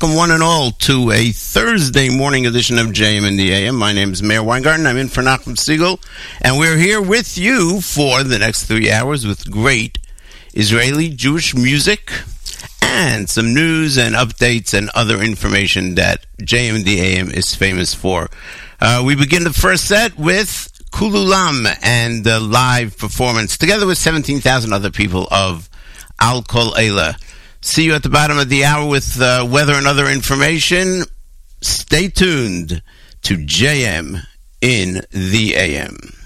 Welcome, one and all, to a Thursday morning edition of JM the AM. My name is Meir Weingarten. I'm in for Nachum Segal, and we're here with you for the next three hours with great Israeli Jewish music, and some news and updates and other information that JMDAM is famous for. Uh, we begin the first set with Kululam and the live performance, together with 17,000 other people of Al Kol Eleh. See you at the bottom of the hour with uh, weather and other information. Stay tuned to JM in the AM.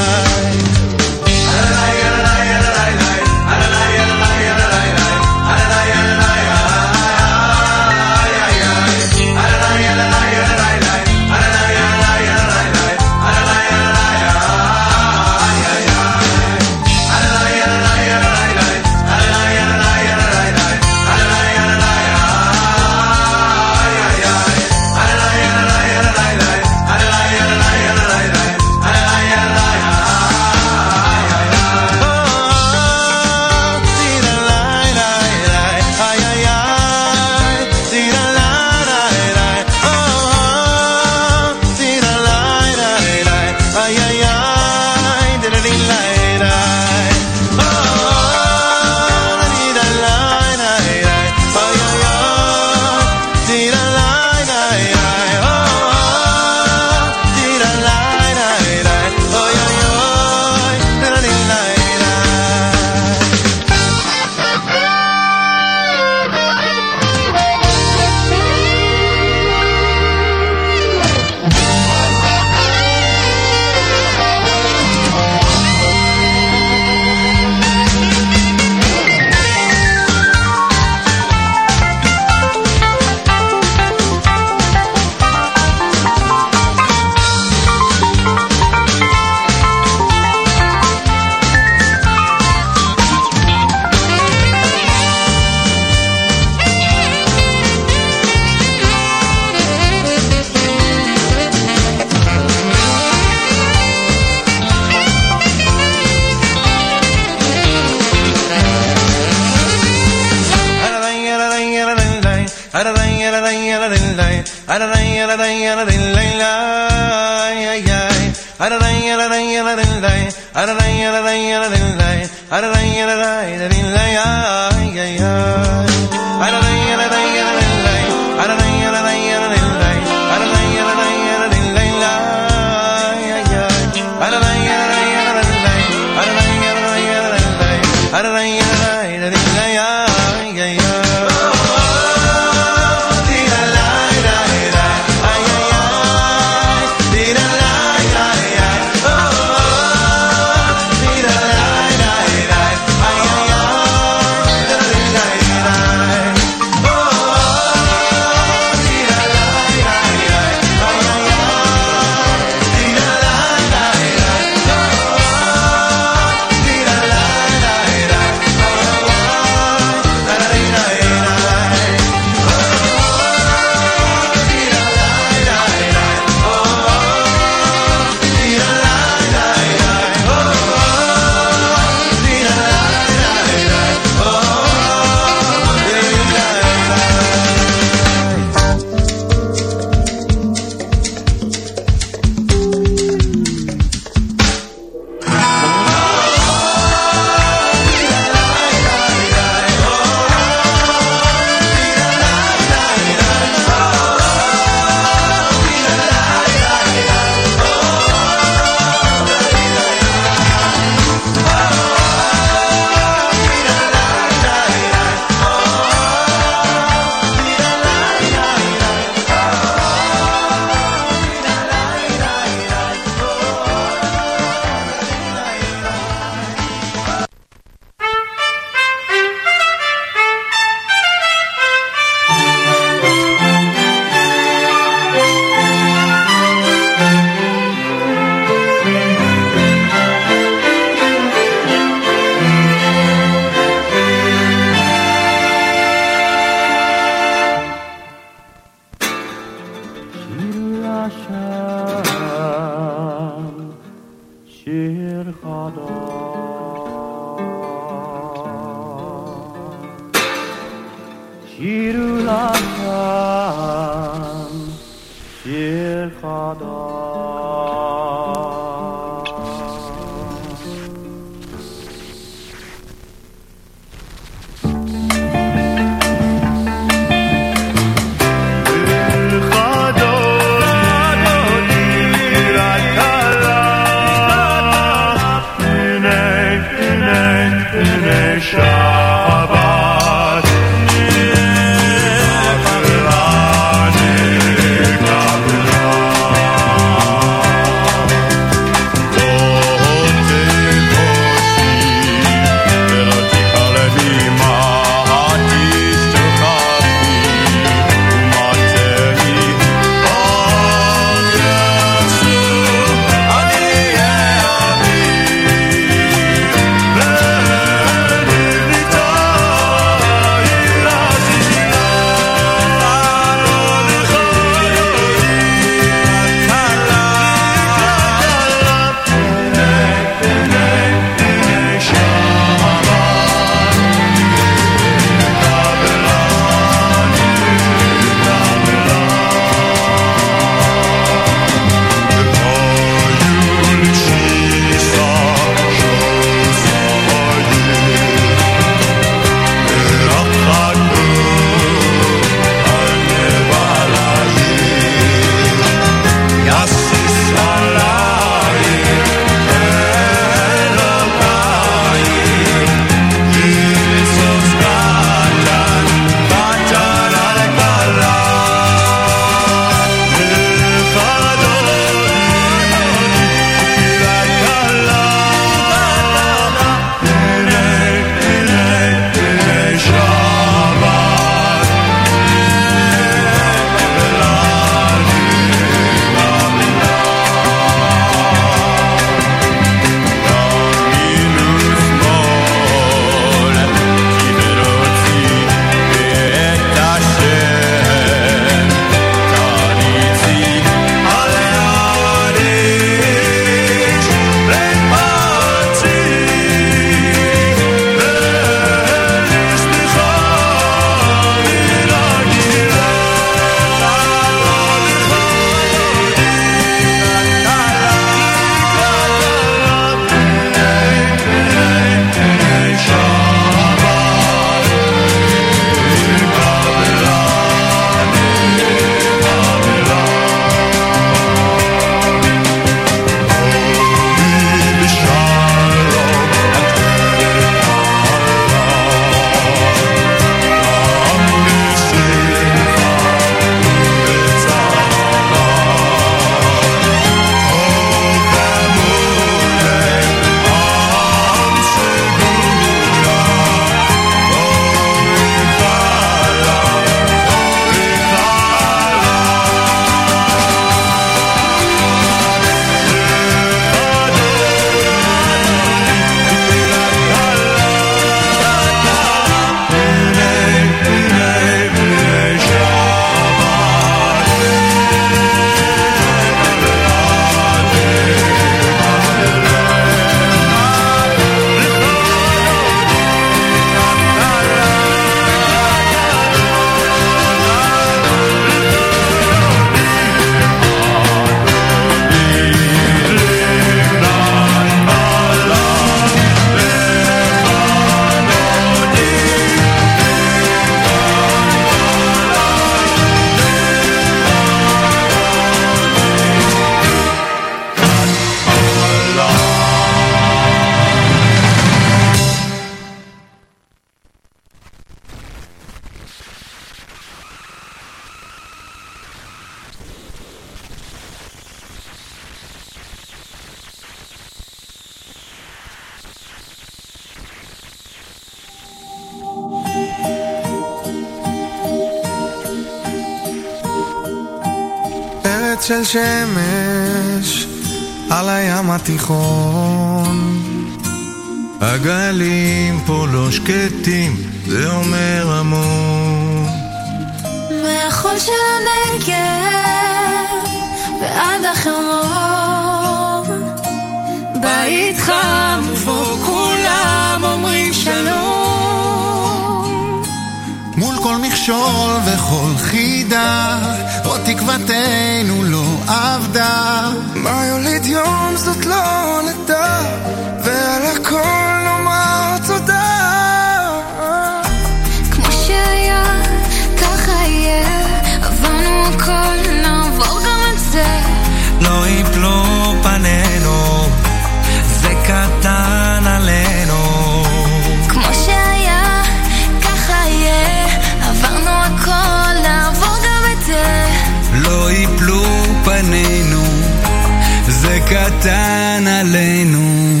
קטן עלינו.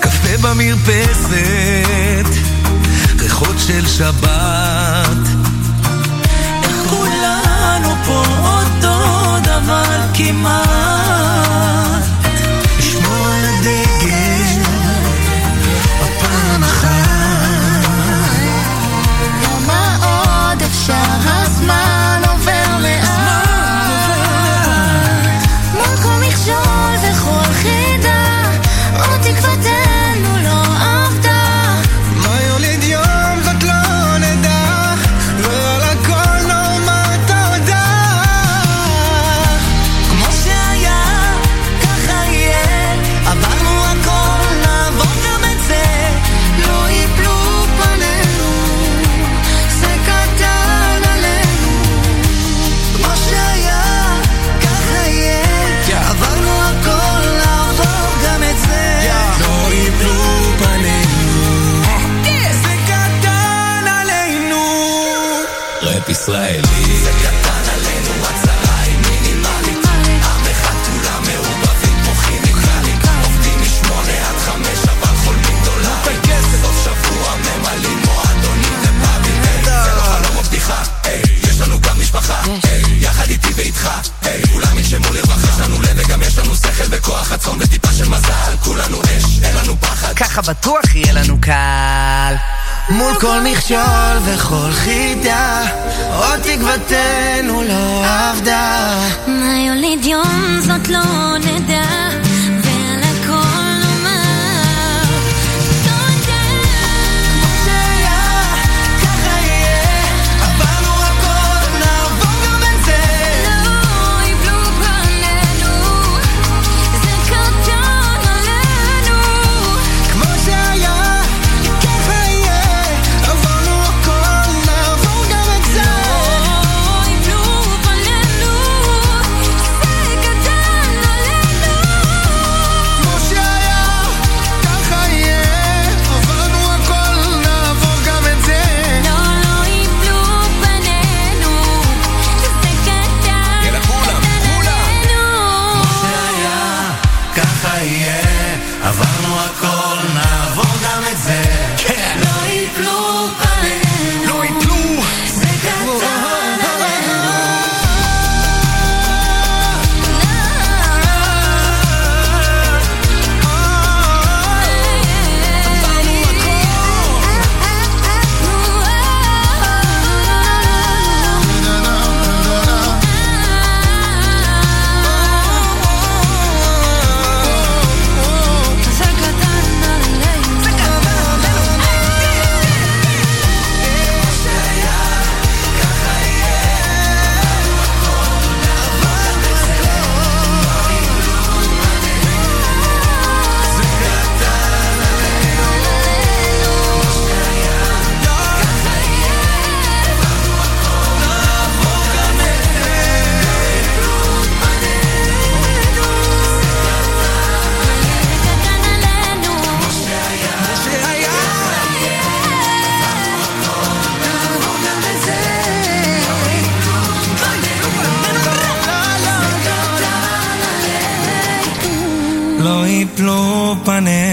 קפה במרפסת, ריחות של שבת. ככה בטוח יהיה לנו קל. מול כל מכשול וכל חידה, עוד תקוותנו לא עבדה. מה יוליד יום זאת לא נדע. Ipanema.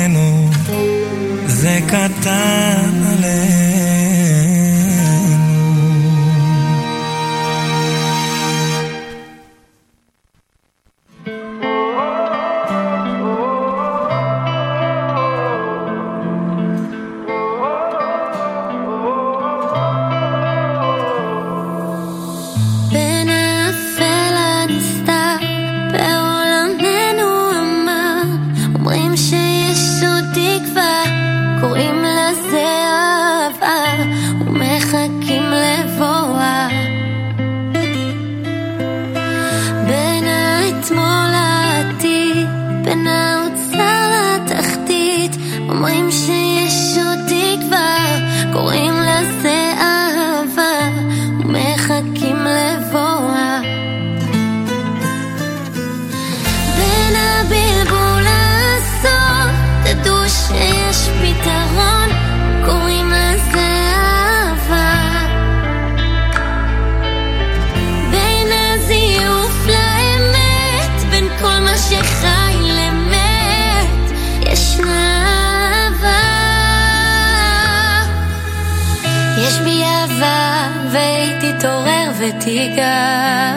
יש בי אהבה, והיא תתעורר ותיגע.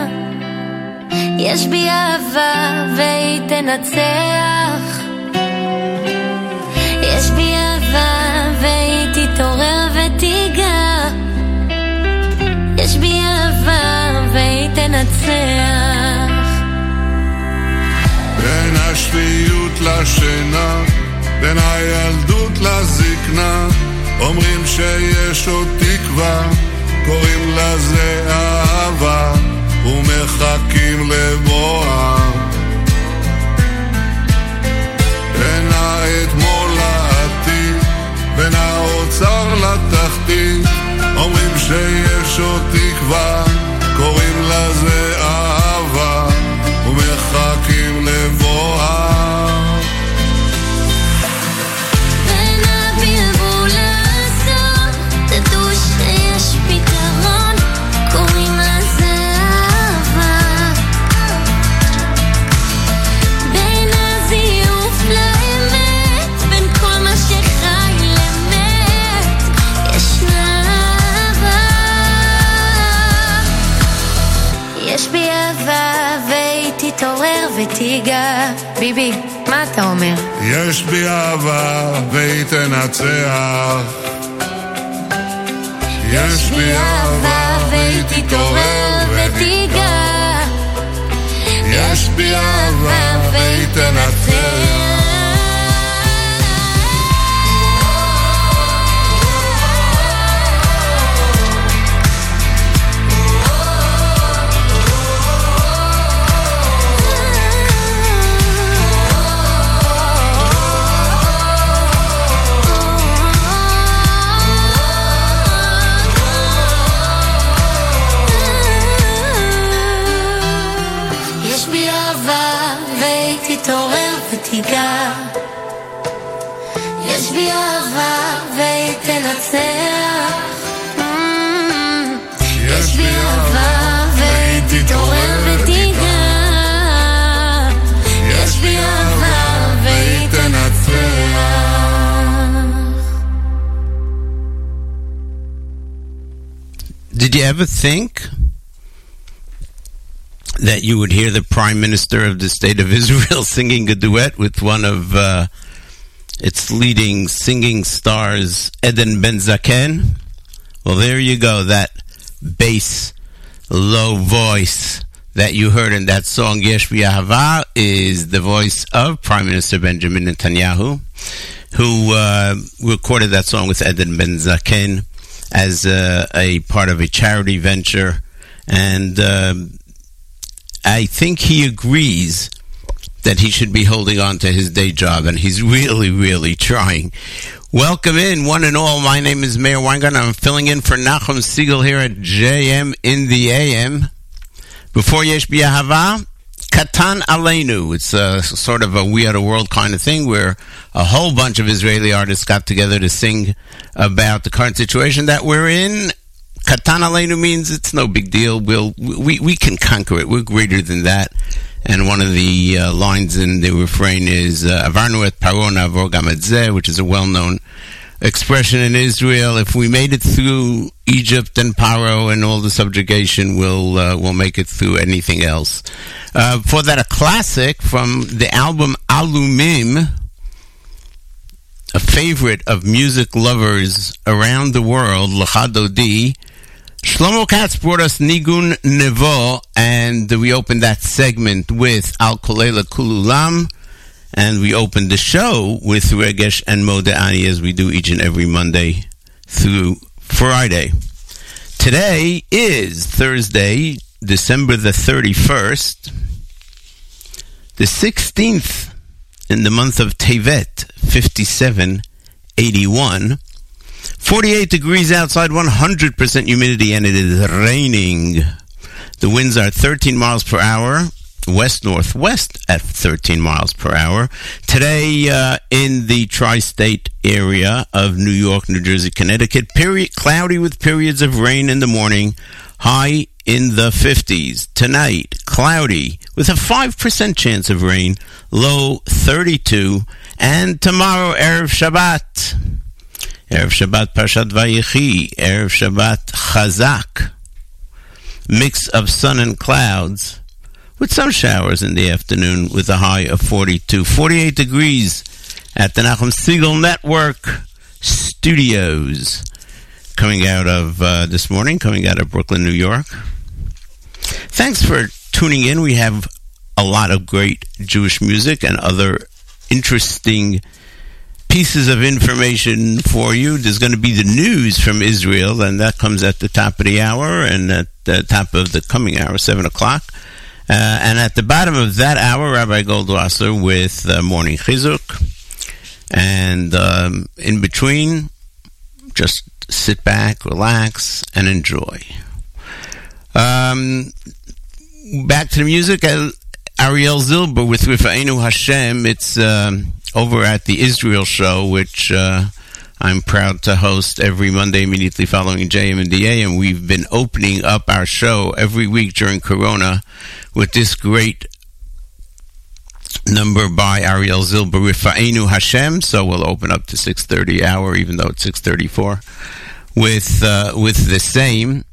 יש בי אהבה, והיא תנצח. יש בי אהבה, והיא תתעורר ותיגע. יש בי אהבה, והיא תנצח. בין השפיות לשינה, בין הילדות לזקנה, אומרים שיש עוד תקווה, קוראים לזה אהבה, ומחכים לבואה. בין האתמול לעתיד, בין האוצר לתחתית, אומרים שיש עוד תקווה, ותיגע. ביבי, מה אתה אומר? יש בי אהבה והיא תנצח. יש בי אהבה והיא תתעורר ותיגע. יש בי אהבה והיא תנצח. והיא תנצח. Mm, יש בי אהבה, והיא תתעורר ותיגע. יש בי אהבה, והיא תנצח. Did you ever think that you would hear the Prime Minister of the State of Israel singing a duet with one of uh, its leading singing stars, Eden Ben Zaken? Well, there you go. That bass, low voice that you heard in that song, Yesh B'Yahava, is the voice of Prime Minister Benjamin Netanyahu, who uh, recorded that song with Eden Ben Zaken as uh, a part of a charity venture. And um I think he agrees that he should be holding on to his day job, and he's really, really trying. Welcome in, one and all. My name is Meir Weingarten. I'm filling in for Nachum Segal here at JM in the AM. Before Yesh B'Yahava, Katan Aleinu. It's a sort of a We Are the World kind of thing where a whole bunch of Israeli artists got together to sing about the current situation that we're in. Katan Aleinu means it's no big deal. We'll, we, we can conquer it. We're greater than that. And one of the uh, lines in the refrain is Avarnu et Parona Vorgam which is a well-known expression in Israel. If we made it through Egypt and Paro and all the subjugation, we'll uh, we'll make it through anything else. Uh, for that, a classic from the album Alumim, a favorite of music lovers around the world, Lachadodi. Shlomo Katz brought us Nigun Nevo, and we opened that segment with Al Kol Eleh Kululam, and we opened the show with Regesh and Modeani as we do each and every Monday through Friday. Today is Thursday, December the 31st, the 16th in the month of Tevet, 5781. 48 degrees outside, 100% humidity, and it is raining. The winds are 13 miles per hour, west northwest at 13 miles per hour. Today, uh, in the tri state area of New York, New Jersey, Connecticut, period, cloudy with periods of rain in the morning, high in the 50s. Tonight, cloudy with a 5% chance of rain, low 32. And tomorrow, Erev Shabbat. Erev Shabbat Parshat Vayechi, Erev Shabbat Chazak. Mix of sun and clouds with some showers in the afternoon with a high of 42. 48 degrees at the Nachum Segal Network studios. Coming out of uh, this morning, coming out of Brooklyn, New York. Thanks for tuning in. We have a lot of great Jewish music and other interesting pieces of information for you. There's going to be the news from Israel, and that comes at the top of the hour and at the top of the coming hour, 7 o'clock. Uh, and at the bottom of that hour, Rabbi Goldwasser with uh, Morning Chizuk. And um, in between, just sit back, relax, and enjoy. Um, back to the music. Uh, Ariel Zilber with Rifa'enu Hashem. It's um, over at the Israel show, which uh, I'm proud to host every Monday immediately following JM and DA. And we've been opening up our show every week during Corona with this great number by Ariel Zilber, Rifa'enu Hashem. So we'll open up to 6.30 hour, even though it's 6.34, with, uh, with the same.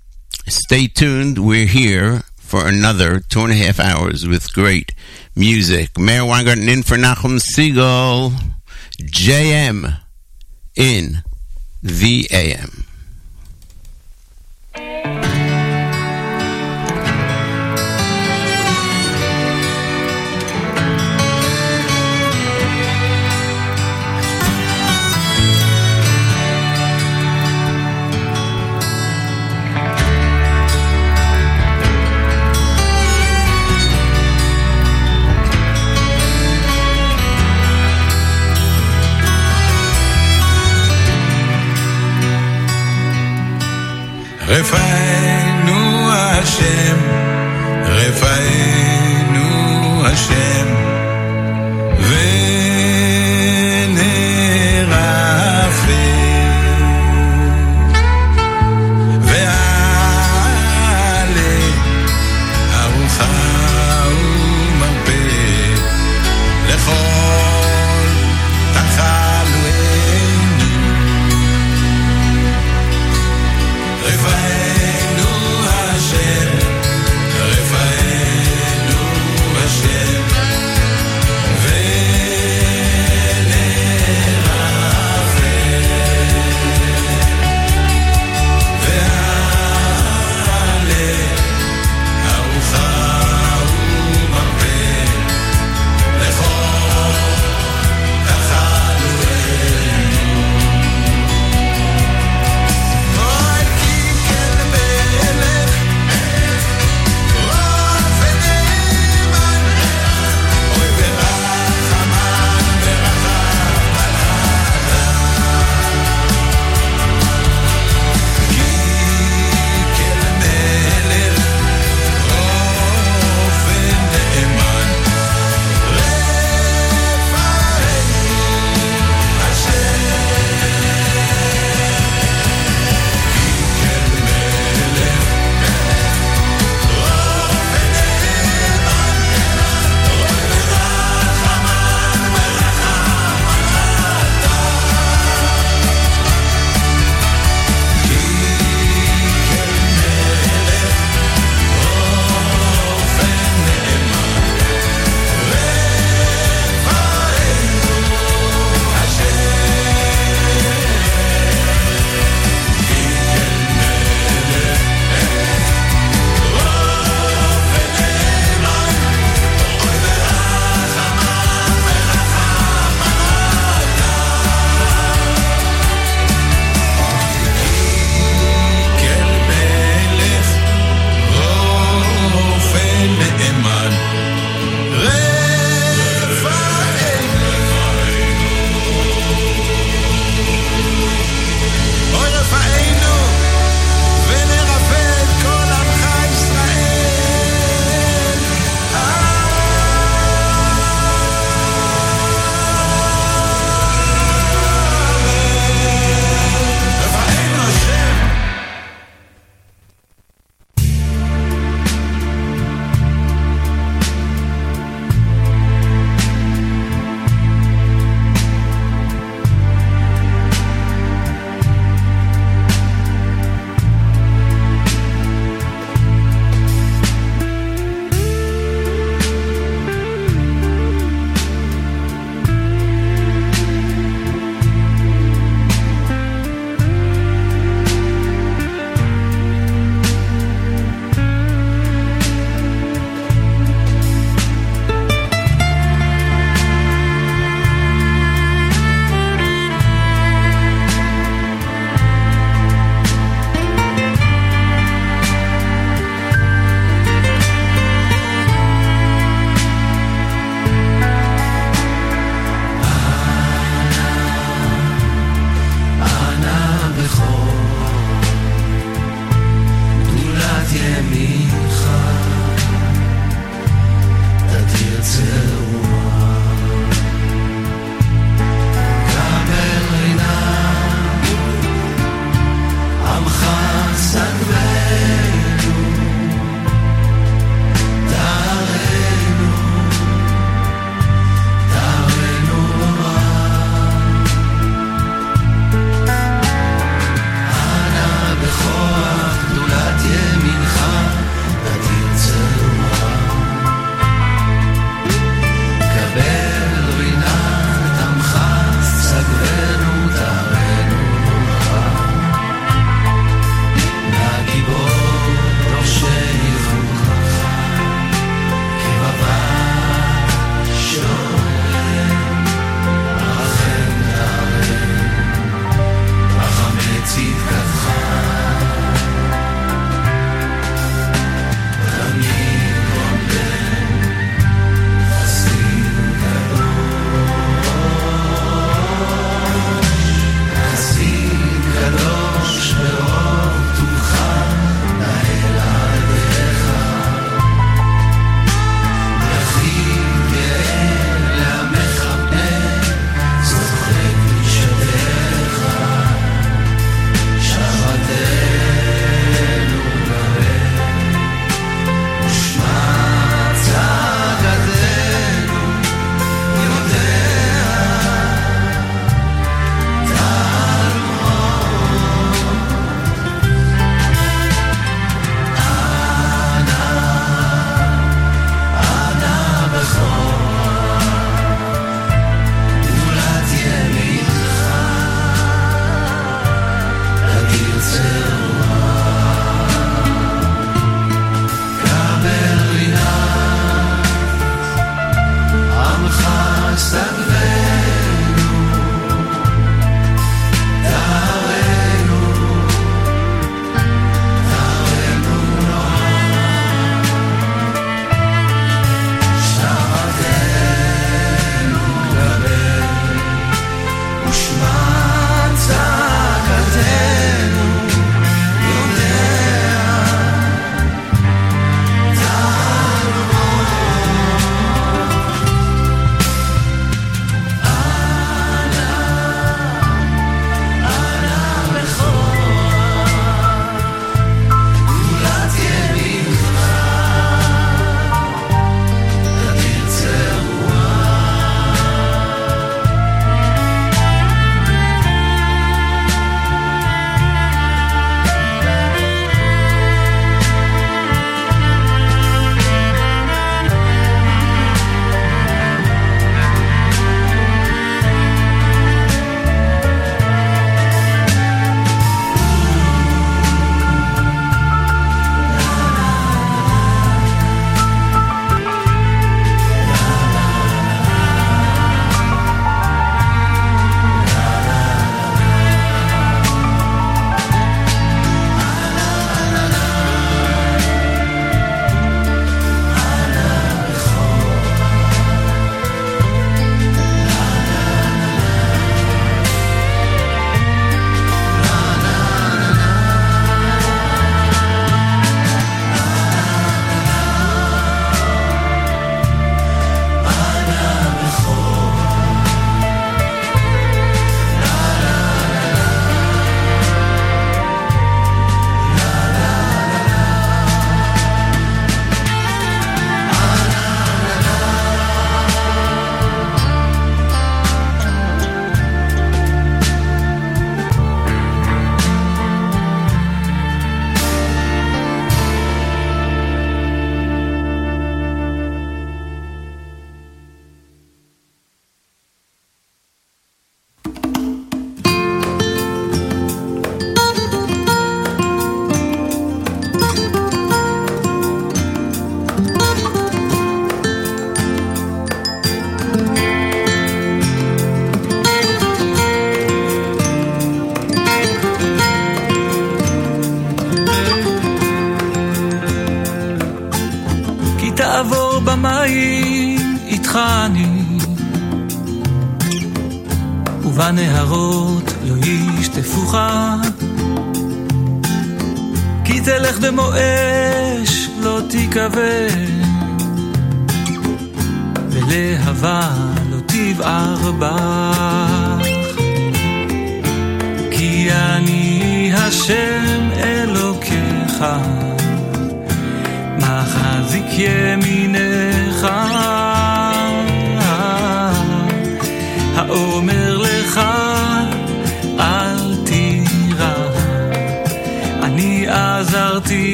Stay tuned. We're here for another two and a half hours with great music. Meir Weingarten in for Nachum Segal. JM in the AM. רפאנו השם, רפאנו השם,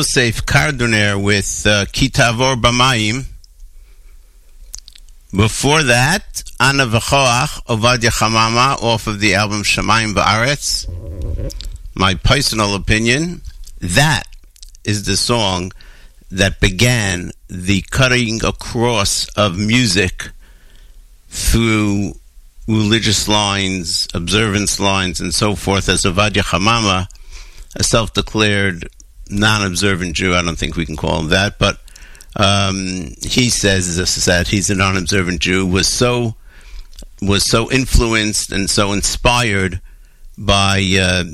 Yosef Karduner with uh, Kitavor Before that, Anna V'choach, Ovadia Chamama, off of the album Shemaim Ba'aretz. My personal opinion, that is the song that began the cutting across of music through religious lines, observance lines, and so forth, as Ovadia Hamama, a self declared non-observant Jew. I don't think we can call him that, but um, he says this, that he's a non-observant Jew was so was so influenced and so inspired by uh,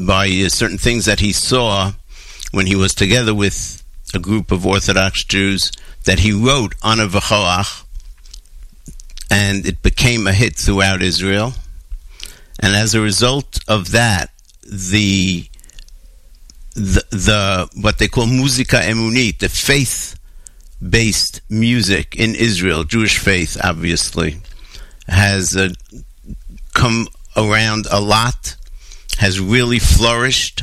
by uh, certain things that he saw when he was together with a group of Orthodox Jews that he wrote on a v'choach, and it became a hit throughout Israel. And as a result of that, the the, the what they call musica emunit, the faith-based music in Israel, Jewish faith, obviously, has uh, come around a lot, has really flourished.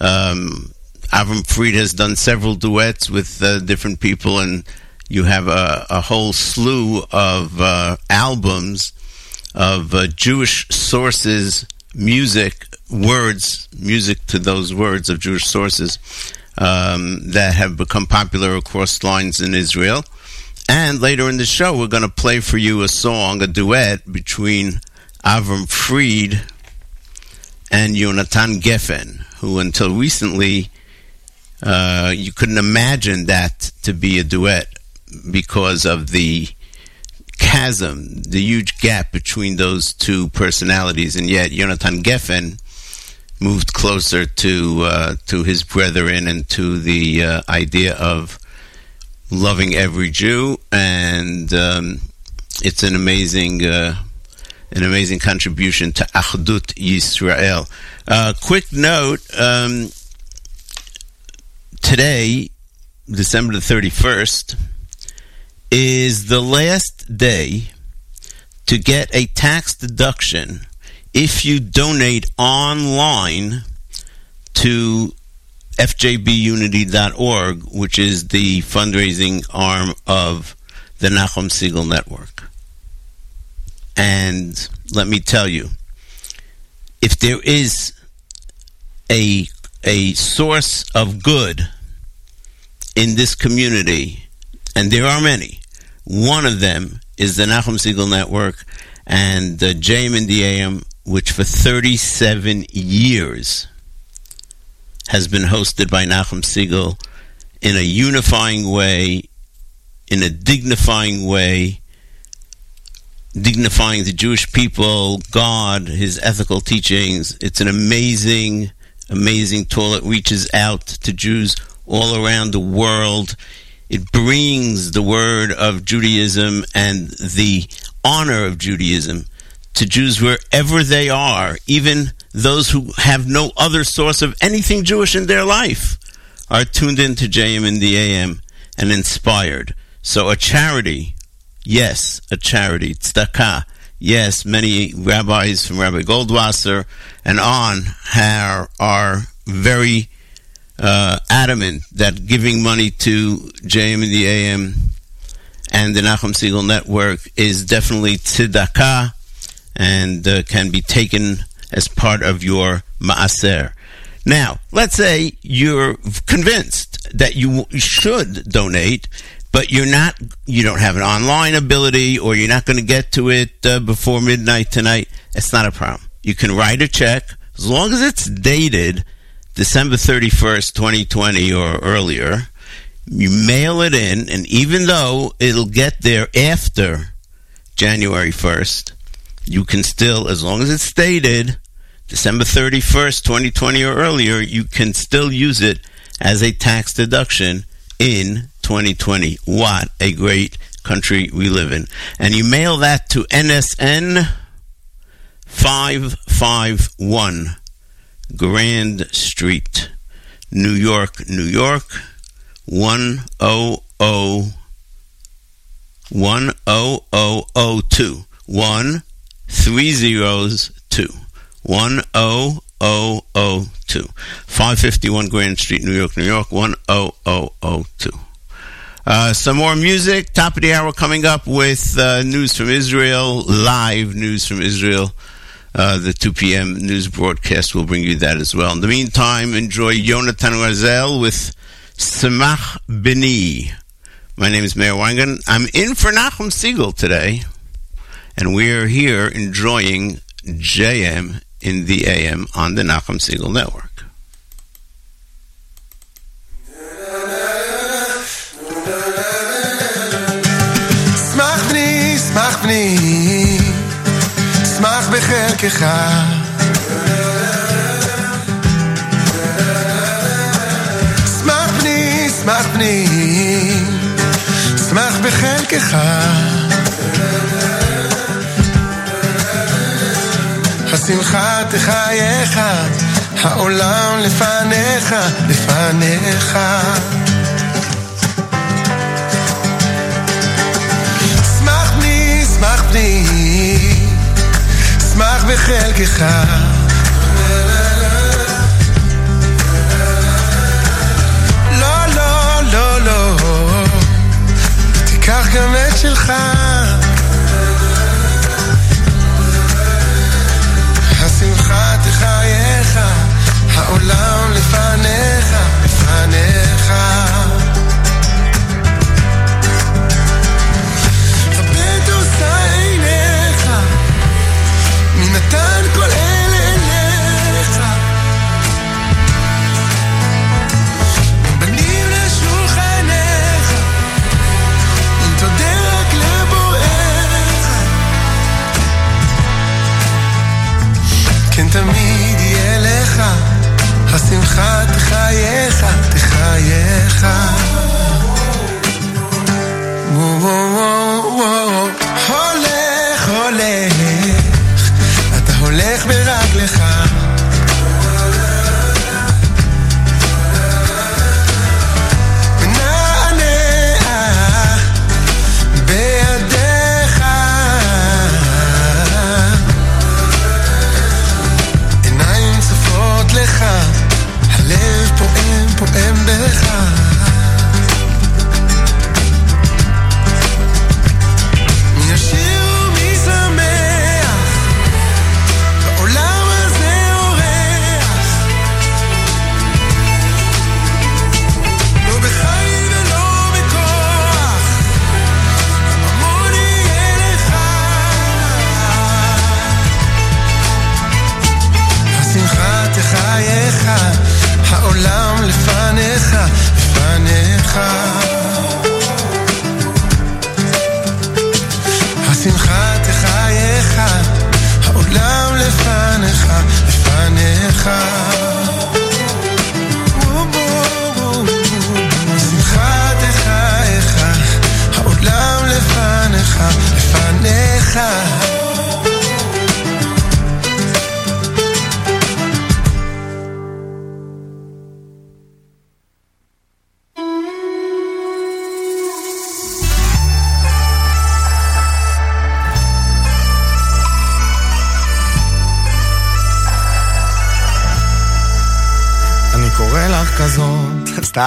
Um, Avram Fried has done several duets with uh, different people, and you have a, a whole slew of uh, albums of uh, Jewish sources, music, words, music to those words of Jewish sources um, that have become popular across lines in Israel. And later in the show, we're going to play for you a song, a duet between Avram Fried and Yonatan Geffen, who until recently uh, you couldn't imagine that to be a duet because of the chasm, the huge gap between those two personalities, and yet Yonatan Geffen moved closer to uh, to his brethren and to the uh, idea of loving every Jew, and um, it's an amazing uh, an amazing contribution to Achdut Yisrael. Uh, quick note: um, today, December the thirty first is the last day to get a tax deduction if you donate online to fjbunity.org, which is the fundraising arm of the Nachum Segal Network. And let me tell you, if there is a a source of good in this community, and there are many, one of them is the Nachum Segal Network and the JM and the AM, which for 37 years has been hosted by Nachum Segal in a unifying way, in a dignifying way, dignifying the Jewish people, God, his ethical teachings. It's an amazing, amazing tool. It reaches out to Jews all around the world. It brings the word of Judaism and the honor of Judaism to Jews wherever they are, even those who have no other source of anything Jewish in their life are tuned into JM and the AM and inspired. So a charity, yes, a charity, tzedakah, yes, many rabbis from Rabbi Goldwasser and on are, are very uh, adamant that giving money to JM and the AM and the Nachum Segal Network is definitely tzedakah and uh, can be taken as part of your maaser. Now, let's say you're convinced that you should donate, but you're not, you don't have an online ability or you're not going to get to it uh, before midnight tonight. It's not a problem. You can write a check as long as it's dated December 31st, 2020 or earlier. You mail it in, and even though it'll get there after January 1st, you can still, as long as it's stated December 31st, 2020 or earlier, you can still use it as a tax deduction in 2020. What a great country we live in. And you mail that to NSN 551 Grand Street, New York, New York 100 10002. 1 three zeros two one oh oh oh two five fifty one Grand Street, New York, New York one oh oh oh two. Uh, some more music. Top of the hour coming up with uh, news from Israel, live news from Israel. Uh, the 2 p.m. news broadcast will bring you that as well. In the meantime, enjoy Yonatan Razel with Samach Bini. My name is Meir Weingarten. I'm in for Nachum Segal today and we are here enjoying JM in the AM on the Nachum Segal Network. בחלקך. בני, בני, בחלקך. השמחה תחייך, העולם לפניך, לפניך. שמח בני, שמח בני, שמח בחלקך. לא, לא, לא, לא, תיקח גם את שלך. העולם לפניך, השמחה תחייך, תחייך. וואו, וואו, וואו,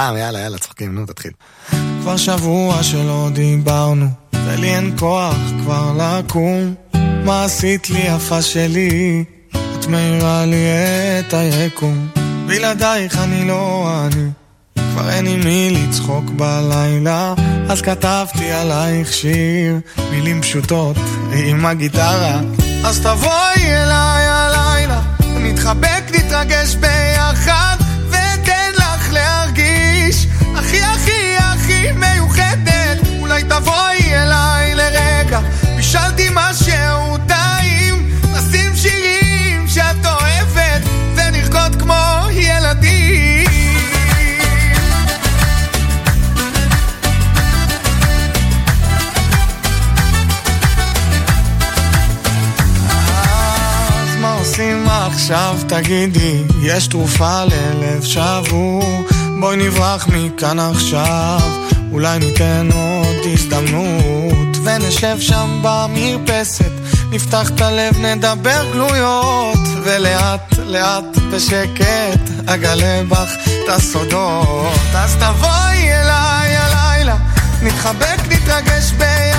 סתם, יאללה, יאללה, צוחקים, נו, תתחיל. כבר שבוע שלא דיברנו, ולי אין כוח כבר לקום. מה עשית לי יפה שלי? את מאירה לי את היקום. בלעדייך אני לא אני, כבר אין עם מי לצחוק בלילה. אז כתבתי עלייך שיר, מילים פשוטות עם הגיטרה. אז תבואי אליי הלילה, נתחבק, נתרגש ביחד, תבואי אליי לרגע, בישלתי משהו טעים, נשים שירים שאת אוהבת, ונרקוד כמו ילדים. אז מה עושים עכשיו תגידי? יש תרופה ללב שבור בואי נברח מכאן עכשיו אולי ניתן עוד הזדמנות. ונשב שם במרפסת נפתח את הלב נדבר גלויות. ולאט לאט בשקט אגלה בך את הסודות. אז תבואי אליי הלילה נתחבק נתרגש ביחד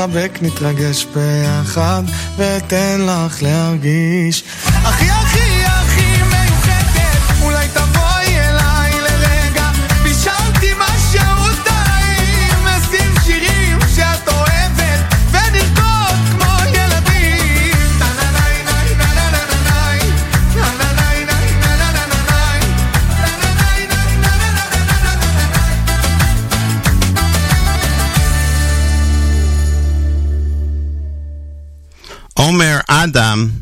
נתחבק, נתרגש ביחד, ואתן לך להרגיש. אחי, Adam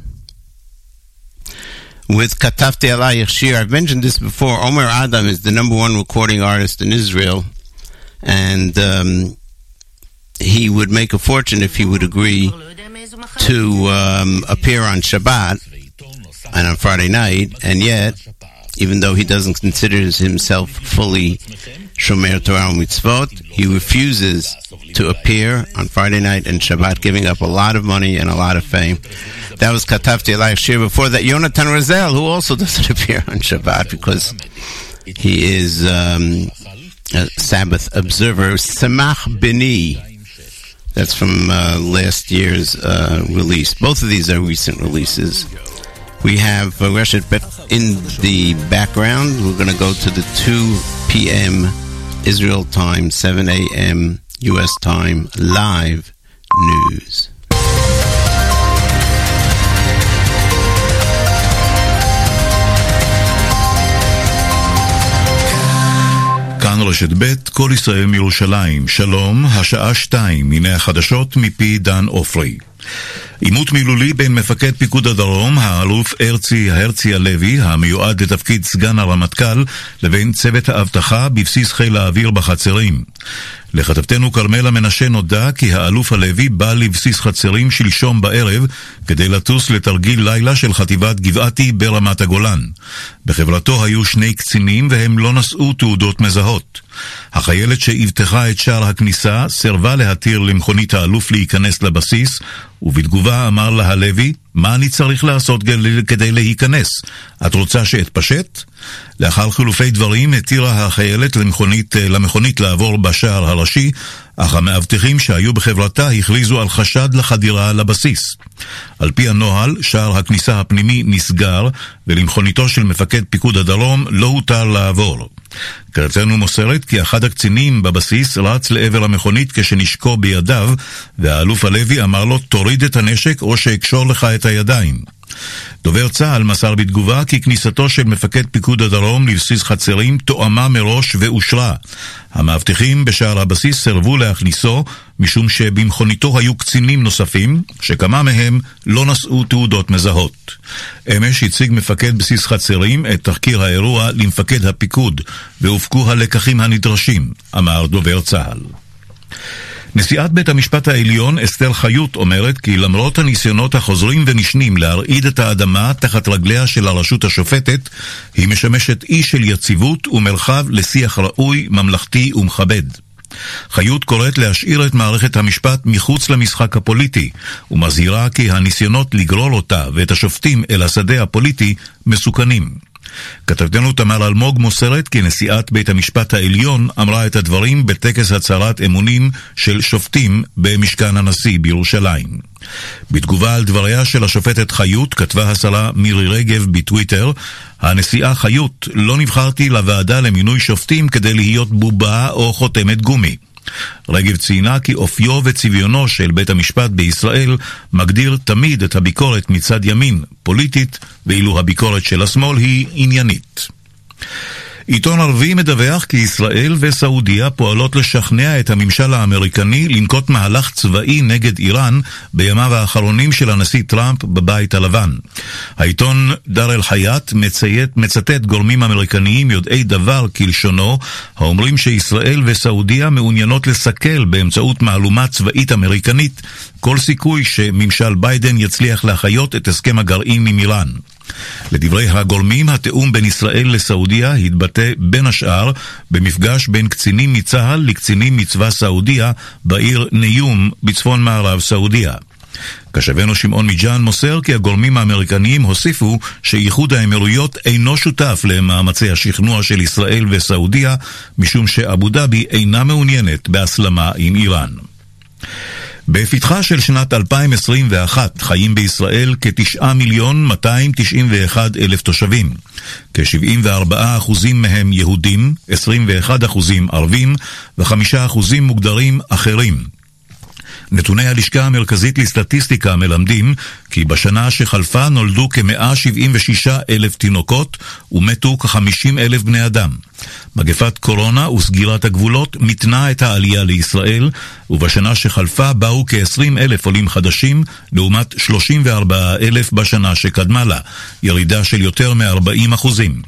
with Katavti Alayich Shir. I've mentioned this before. Omer Adam is the number one recording artist in Israel, and um, he would make a fortune if he would agree to um, appear on Shabbat and on Friday night, and yet, even though he doesn't consider himself fully Shomer Torah Mitzvot, he refuses to appear on Friday night and Shabbat, giving up a lot of money and a lot of fame. That was Katavti Elayich Shir. Before that, Yonatan Razel, who also doesn't appear on Shabbat because he is um, a Sabbath observer. Samach Bini. That's from uh, last year's uh, release. Both of these are recent releases. We have uh, Reshet Bet in the background. We're going to go to the 2 p.m. Israel time, 7 a.m. U.S. time, live news. כאן רשת ב', כל ישראל מירושלים. שלום, השעה שתיים, הנה החדשות מפי דן עופרי. עימות מילולי בין מפקד פיקוד הדרום, האלוף הרצי הרצי הלוי, המיועד לתפקיד סגן הרמטכ"ל, לבין צוות האבטחה בבסיס חיל האוויר בחצרים. לכתבתנו כרמלה מנשה נודע כי האלוף הלוי בא לבסיס חצרים שלשום בערב כדי לטוס לתרגיל לילה של חטיבת גבעתי ברמת הגולן. בחברתו היו שני קצינים והם לא נשאו תעודות מזהות. החיילת שאבטחה את שער הכניסה סירבה להתיר למכונית האלוף להיכנס לבסיס, ובתגובה אמר לה הלוי, מה אני צריך לעשות כדי להיכנס? את רוצה שאתפשט? לאחר חילופי דברים התירה החיילת למכונית, למכונית לעבור בשער הראשי, אך המאבטחים שהיו בחברתה הכריזו על חשד לחדירה לבסיס. על פי הנוהל, שער הכניסה הפנימי נסגר, ולמכוניתו של מפקד פיקוד הדרום לא הותר לעבור. כרתנו מוסרת כי אחד הקצינים בבסיס רץ לעבר המכונית כשנשקו בידיו, והאלוף הלוי אמר לו, תוריד את הנשק או שאקשור לך את הידיים. דובר צה"ל מסר בתגובה כי כניסתו של מפקד פיקוד הדרום לבסיס חצרים תואמה מראש ואושרה. המאבטחים בשער הבסיס סירבו להכניסו משום שבמכוניתו היו קצינים נוספים, שכמה מהם לא נשאו תעודות מזהות. אמש הציג מפקד בסיס חצרים את תחקיר האירוע למפקד הפיקוד, והופקו הלקחים הנדרשים, אמר דובר צה"ל. נשיאת בית המשפט העליון אסתר חיות אומרת כי למרות הניסיונות החוזרים ונשנים להרעיד את האדמה תחת רגליה של הרשות השופטת, היא משמשת אי של יציבות ומרחב לשיח ראוי, ממלכתי ומכבד. חיות קוראת להשאיר את מערכת המשפט מחוץ למשחק הפוליטי, ומזהירה כי הניסיונות לגרור אותה ואת השופטים אל השדה הפוליטי מסוכנים. כתבתנו תמר אלמוג מוסרת כי נשיאת בית המשפט העליון אמרה את הדברים בטקס הצהרת אמונים של שופטים במשכן הנשיא בירושלים. בתגובה על דבריה של השופטת חיות כתבה השרה מירי רגב בטוויטר הנשיאה חיות, לא נבחרתי לוועדה למינוי שופטים כדי להיות בובה או חותמת גומי. רגב ציינה כי אופיו וצביונו של בית המשפט בישראל מגדיר תמיד את הביקורת מצד ימין, פוליטית, ואילו הביקורת של השמאל היא עניינית. עיתון ערבי מדווח כי ישראל וסעודיה פועלות לשכנע את הממשל האמריקני לנקוט מהלך צבאי נגד איראן בימיו האחרונים של הנשיא טראמפ בבית הלבן. העיתון דאר אל-חייאת מצטט גורמים אמריקניים יודעי דבר כלשונו, האומרים שישראל וסעודיה מעוניינות לסכל באמצעות מהלומה צבאית אמריקנית כל סיכוי שממשל ביידן יצליח להחיות את הסכם הגרעין עם איראן. לדברי הגורמים, התיאום בין ישראל לסעודיה התבטא בין השאר במפגש בין קצינים מצה"ל לקצינים מצבא סעודיה בעיר ניום בצפון מערב סעודיה. כשבנו שמעון מג'אן מוסר כי הגורמים האמריקניים הוסיפו שאיחוד האמירויות אינו שותף למאמצי השכנוע של ישראל וסעודיה, משום שאבו דאבי אינה מעוניינת בהסלמה עם איראן. בפתחה של שנת 2021 חיים בישראל כ-9 מיליון 291 אלף תושבים. כ-74 אחוזים מהם יהודים, 21 אחוזים ערבים ו-5 אחוזים מוגדרים אחרים. נתוני הלשכה המרכזית לסטטיסטיקה מלמדים כי בשנה שחלפה נולדו כ-176 אלף תינוקות ומתו כ-50 אלף בני אדם. מגפת קורונה וסגירת הגבולות מתנה את העלייה לישראל, ובשנה שחלפה באו כ-20 אלף עולים חדשים, לעומת 34 אלף בשנה שקדמה לה, ירידה של יותר מ-40 אחוזים.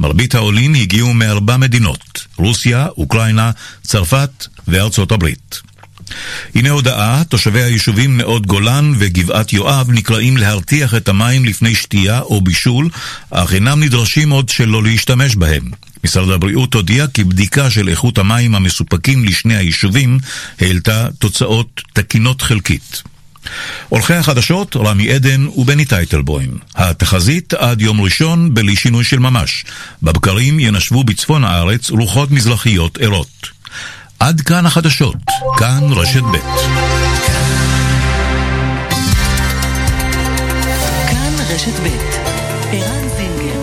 מרבית העולים הגיעו מארבע מדינות, רוסיה, אוקראינה, צרפת וארצות הברית. הנה הודעה, תושבי היישובים נאות גולן וגבעת יואב נקראים להרתיח את המים לפני שתייה או בישול, אך אינם נדרשים עוד שלא להשתמש בהם. משרד הבריאות הודיע כי בדיקה של איכות המים המסופקים לשני היישובים העלתה תוצאות תקינות חלקית. עורכי החדשות, רמי עדן ובני טייטלבוים. התחזית עד יום ראשון בלי שינוי של ממש. בבקרים ינשבו בצפון הארץ רוחות מזרחיות ערות. עד כאן החדשות, כאן רשת ב'. כאן רשת ב', ערן זינגר.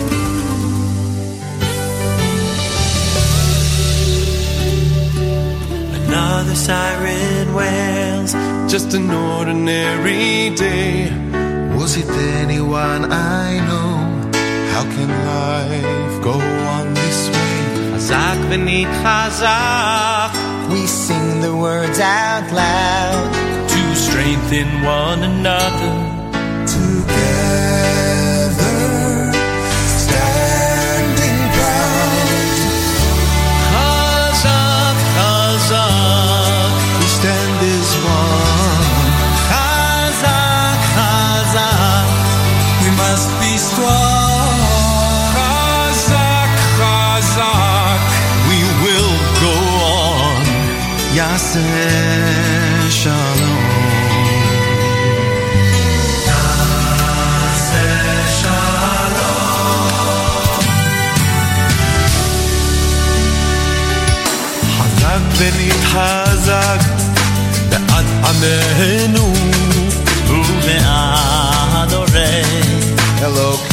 Another siren wails, just an ordinary day. Was it anyone I know? How can life go on this way? חזק ונתחזק, we sing the words out loud. to strengthen one another. Yaseh Shalom. חזק ונתחזק בעד עמנו ובעד הורי Elokeinu.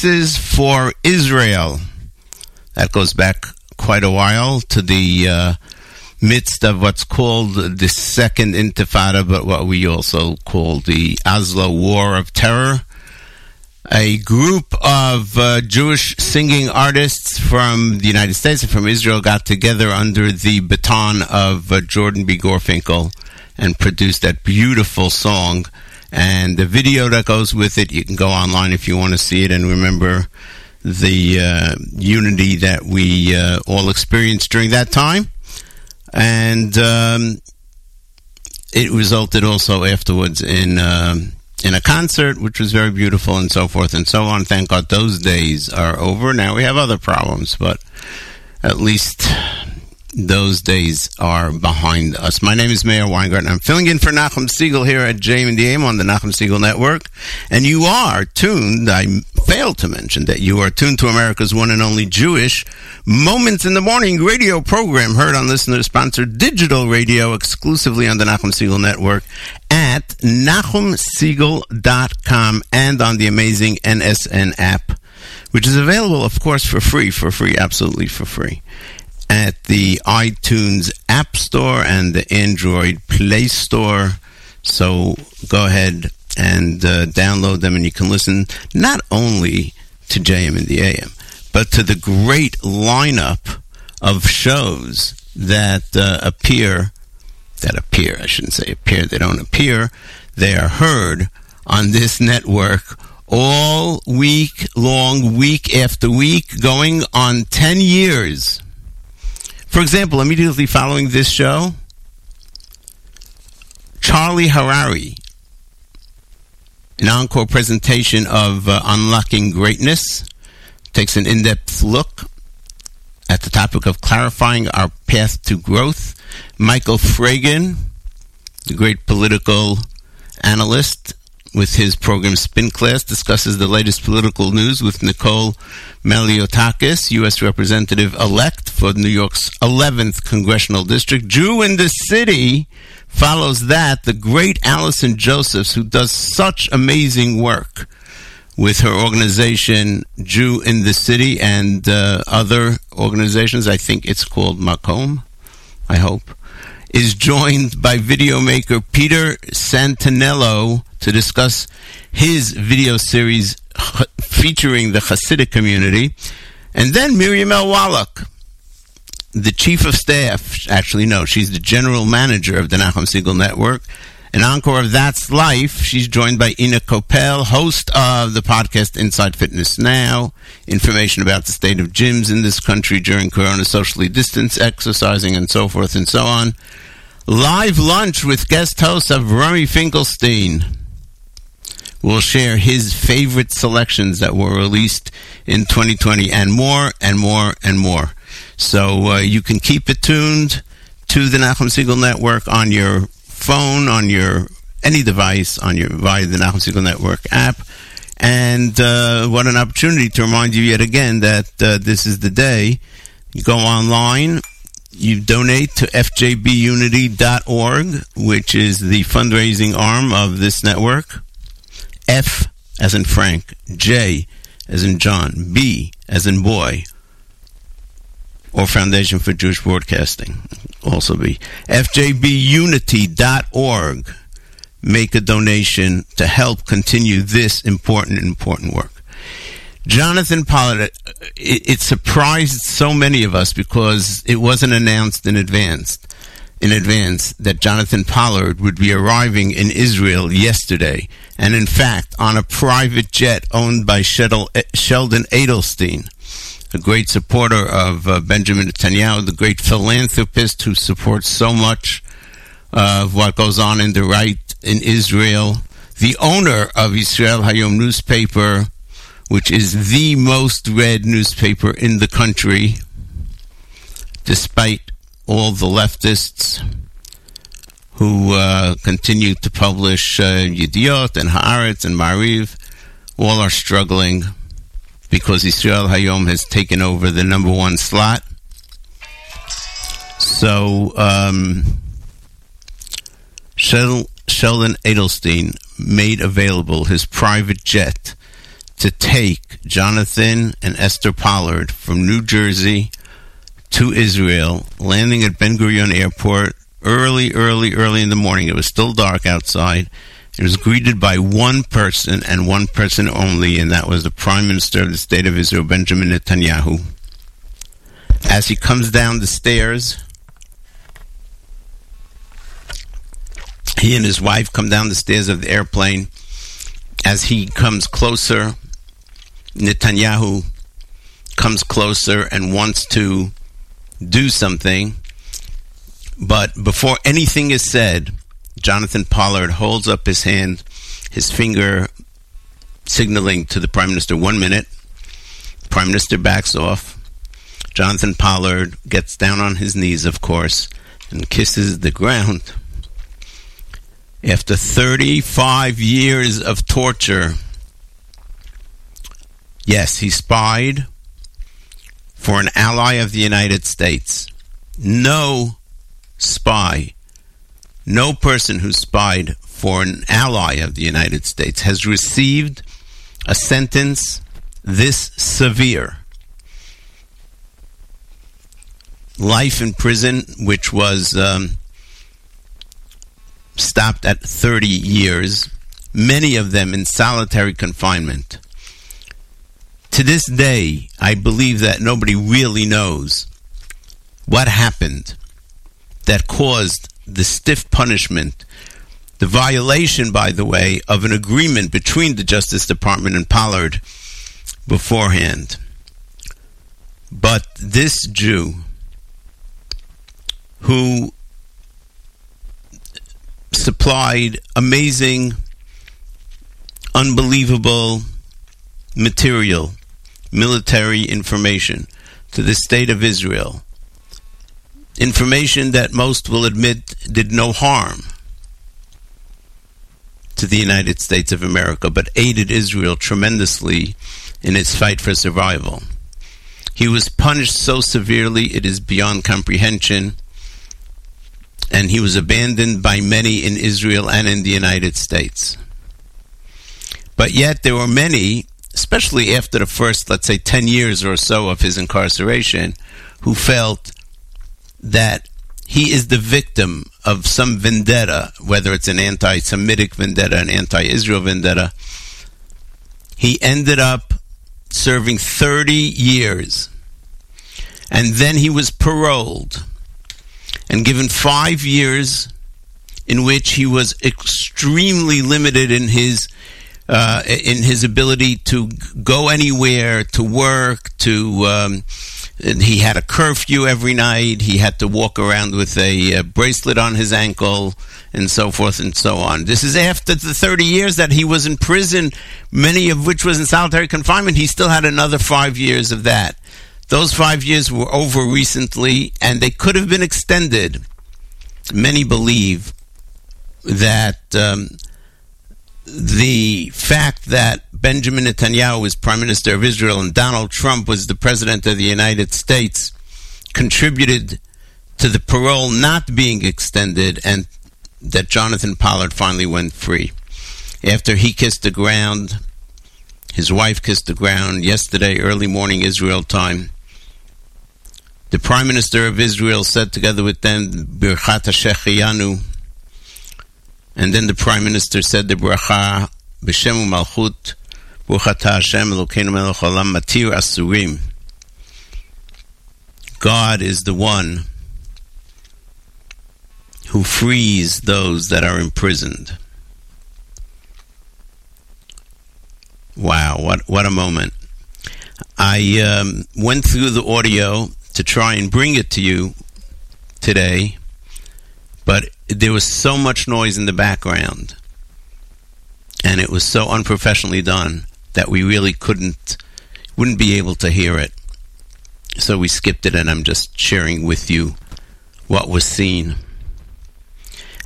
Voices for Israel. That goes back quite a while to the uh, midst of what's called the Second Intifada, but what we also call the Oslo War of Terror. A group of uh, Jewish singing artists from the United States and from Israel got together under the baton of uh, Jordan B. Gorfinkel and produced that beautiful song. And the video that goes with it, you can go online if you want to see it and remember the uh, unity that we uh, all experienced during that time. And um, it resulted also afterwards in um, in a concert, which was very beautiful, and so forth and so on. Thank God those days are over. Now we have other problems, but at least those days are behind us. My name is Meir Weingarten. I'm filling in for Nachum Segal here at JM and the AM on the Nachum Segal Network. And you are tuned, I failed to mention that you are tuned to America's one and only Jewish Moments in the Morning radio program heard on listener sponsored digital radio exclusively on the Nachum Segal Network at NachumSegal.com and on the amazing NSN app, which is available, of course, for free, for free, absolutely for free at the iTunes App Store and the Android Play Store. So go ahead and uh, download them, and you can listen not only to JM and the AM, but to the great lineup of shows that uh, appear. That appear, I shouldn't say appear, they don't appear. They are heard on this network all week long, week after week, going on 10 years. For example, immediately following this show, Charlie Harari, an encore presentation of uh, Unlocking Greatness, takes an in depth look at the topic of clarifying our path to growth. Michael Fragin, the great political analyst, with his program Spin Class, discusses the latest political news with Nicole Malliotakis, U.S. Representative elect for New York's 11th Congressional District. Jew in the City follows that, the great Allison Josephs, who does such amazing work with her organization Jew in the City and uh, other organizations. I think it's called Makom, I hope. Is joined by video maker Peter Santenello to discuss his video series featuring the Hasidic community. And then Miriam L. Wallach, the chief of staff, actually, no, she's the general manager of the Nachum Segal Network. An encore of That's Life. She's joined by Ina Kopel, host of the podcast Inside Fitness Now. Information about the state of gyms in this country during Corona, socially distance, exercising, and so forth and so on. Live lunch with guest host of Remy Finkelstein will share his favorite selections that were released in 2020 and more and more and more. So uh, you can keep it tuned to the Nachum Segal Network on your phone, on your any device, on your via the Nachum Segal Network app. And uh, what an opportunity to remind you yet again that uh, this is the day. You go online, you donate to fjbunity.org, which is the fundraising arm of this network. F as in Frank, J as in John, B as in boy, or Foundation for Jewish Broadcasting, also be fjbunity.org. Make a donation to help continue this important, important work. Jonathan Pollard, it, it surprised so many of us because it wasn't announced in advance in advance that Jonathan Pollard would be arriving in Israel yesterday, and in fact, on a private jet owned by Sheldon Adelstein, a great supporter of uh, Benjamin Netanyahu, the great philanthropist who supports so much of what goes on in the right in Israel, the owner of Israel Hayom newspaper, which is the most read newspaper in the country, despite all the leftists who uh, continue to publish uh, and Haaretz and Maariv, all are struggling because Israel Hayom has taken over the number one slot. So, um, Sheldon Adelstein made available his private jet to take Jonathan and Esther Pollard from New Jersey to Israel, landing at Ben Gurion Airport early, early, early in the morning. It was still dark outside. It was greeted by one person and one person only, and that was the Prime Minister of the State of Israel, Benjamin Netanyahu. As he comes down the stairs, he and his wife come down the stairs of the airplane. As he comes closer, Netanyahu comes closer and wants to do something. But before anything is said, Jonathan Pollard holds up his hand, his finger signaling to the Prime Minister one minute. Prime Minister backs off. Jonathan Pollard gets down on his knees, of course, and kisses the ground. After 35 years of torture, yes, he spied for an ally of the United States. No spy, no person who spied for an ally of the United States has received a sentence this severe. Life in prison, which was um, stopped at 30 years, many of them in solitary confinement. To this day, I believe that nobody really knows what happened that caused the stiff punishment, the violation, by the way, of an agreement between the Justice Department and Pollard beforehand. But this Jew, who supplied amazing, unbelievable material, military information to the state of Israel. Information that most will admit did no harm to the United States of America, but aided Israel tremendously in its fight for survival. He was punished so severely it is beyond comprehension and he was abandoned by many in Israel and in the United States. But yet, there were many, especially after the first, let's say, 10 years or so of his incarceration, who felt that he is the victim of some vendetta, whether it's an anti Semitic vendetta, an anti Israel vendetta. He ended up serving 30 years. And then he was paroled and given five years in which he was extremely limited in his uh, in his ability to go anywhere, to work, to um, he had a curfew every night. He had to walk around with a, a bracelet on his ankle, and so forth and so on. This is after the 30 years that he was in prison, many of which was in solitary confinement. He still had another five years of that. Those five years were over recently, and they could have been extended. Many believe that um, the fact that Benjamin Netanyahu was Prime Minister of Israel and Donald Trump was the President of the United States contributed to the parole not being extended and that Jonathan Pollard finally went free. After he kissed the ground, his wife kissed the ground yesterday, early morning Israel time. The Prime Minister of Israel said together with them, Birchat Shechiyanu, and then the Prime Minister said the bracha, B'Shem Malchut, Baruch Hashem Elokeinu Melech Olam Matir Asurim. God is the one who frees those that are imprisoned. Wow, what what a moment! I um, went through the audio to try and bring it to you today, but there was so much noise in the background, and it was so unprofessionally done that we really couldn't, wouldn't be able to hear it. So we skipped it, and I'm just sharing with you what was seen.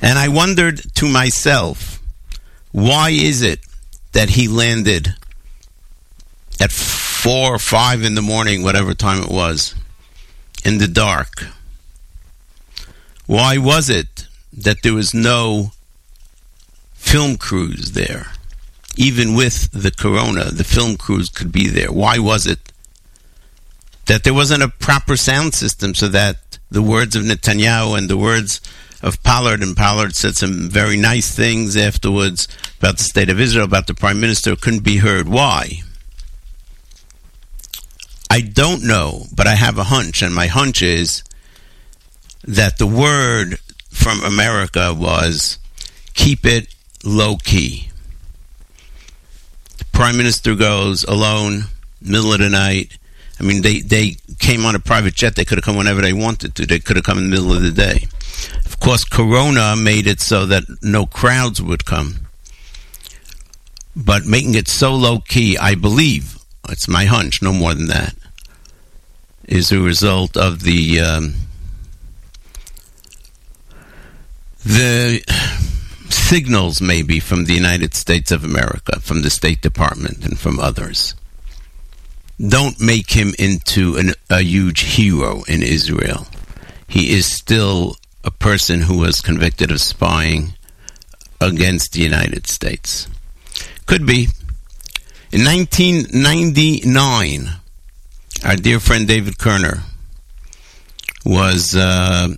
And I wondered to myself, why is it that he landed at four or five in the morning, whatever time it was, in the dark? Why was it that there was no film crews there? even with the corona, the film crews could be there. Why was it that there wasn't a proper sound system so that the words of Netanyahu and the words of Pollard, and Pollard said some very nice things afterwards about the state of Israel, about the prime minister, couldn't be heard. Why? I don't know, but I have a hunch, and my hunch is that the word from America was keep it low key. The prime minister goes alone, middle of the night. I mean, they, they came on a private jet. They could have come whenever they wanted to. They could have come in the middle of the day. Of course, Corona made it so that no crowds would come. But making it so low key, I believe, it's my hunch, no more than that, is a result of the um, the signals, maybe from the United States of America, from the State Department, and from others. Don't make him into an, a huge hero in Israel. He is still a person who was convicted of spying against the United States. Could be. In 1999, our dear friend David Kerner was uh,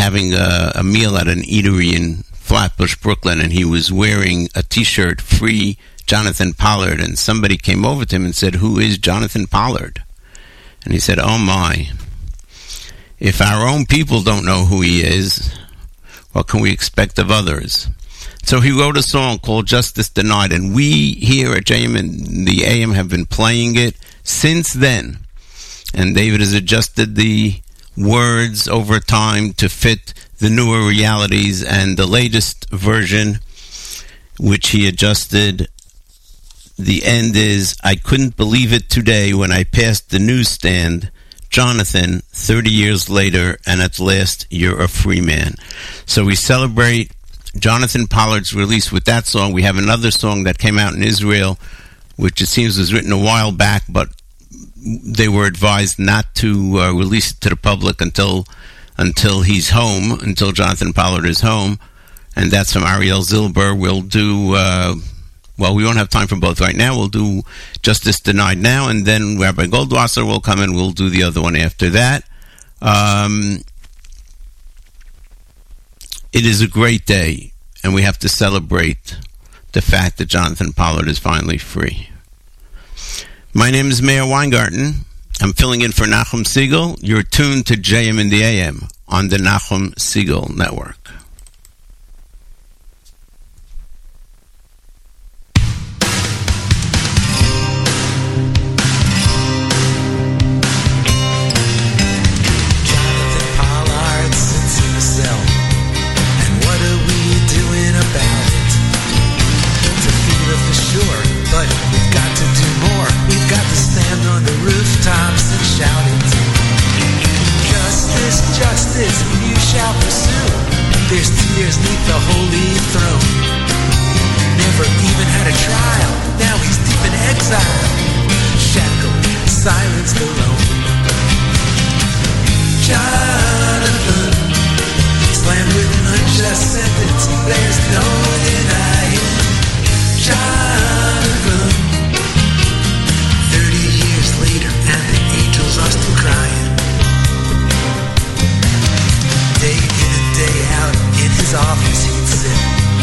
having a, a, meal at an eatery in Flatbush, Brooklyn, and he was wearing a T-shirt "Free Jonathan Pollard." And somebody came over to him and said, "Who is Jonathan Pollard?" And he said, "Oh my." If our own people don't know who he is, what can we expect of others? So he wrote a song called Justice Denied, and we here at JM and the AM have been playing it since then. And David has adjusted the words over time to fit the newer realities, and the latest version, which he adjusted, the end is I couldn't believe it today when I passed the newsstand. Jonathan, 30 years later, and at last you're a free man. So we celebrate Jonathan Pollard's release with that song. We have another song that came out in Israel, which it seems was written a while back, but they were advised not to uh, release it to the public until until he's home, until Jonathan Pollard is home, and that's from Ariel Zilber. We'll do. Uh, well, we won't have time for both right now. We'll do Justice Denied now, and then Rabbi Goldwasser will come and we'll do the other one after that. Um, it is a great day, and we have to celebrate the fact that Jonathan Pollard is finally free. My name is Meir Weingarten. I'm filling in for Nachum Segal. You're tuned to JM in the AM on the Nachum Segal Network. Silenced alone. Jonathan, slammed with an unjust sentence, there's no denying. Jonathan, 30 years later, and the angels are still crying. Day in and day out, in his office he'd sit,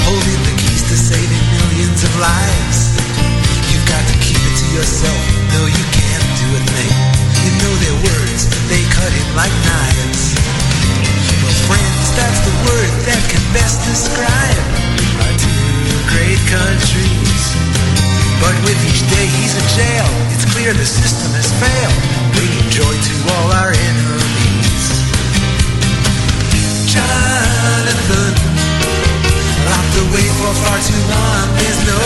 holding the keys to saving millions of lives. You've got to keep it to yourself, no, you words, they cut him like knives. Well, friends, that's the word that can best describe our two great countries. But with each day he's in jail, it's clear the system has failed, bringing joy to all our enemies. Jonathan, locked away for far too long, there's no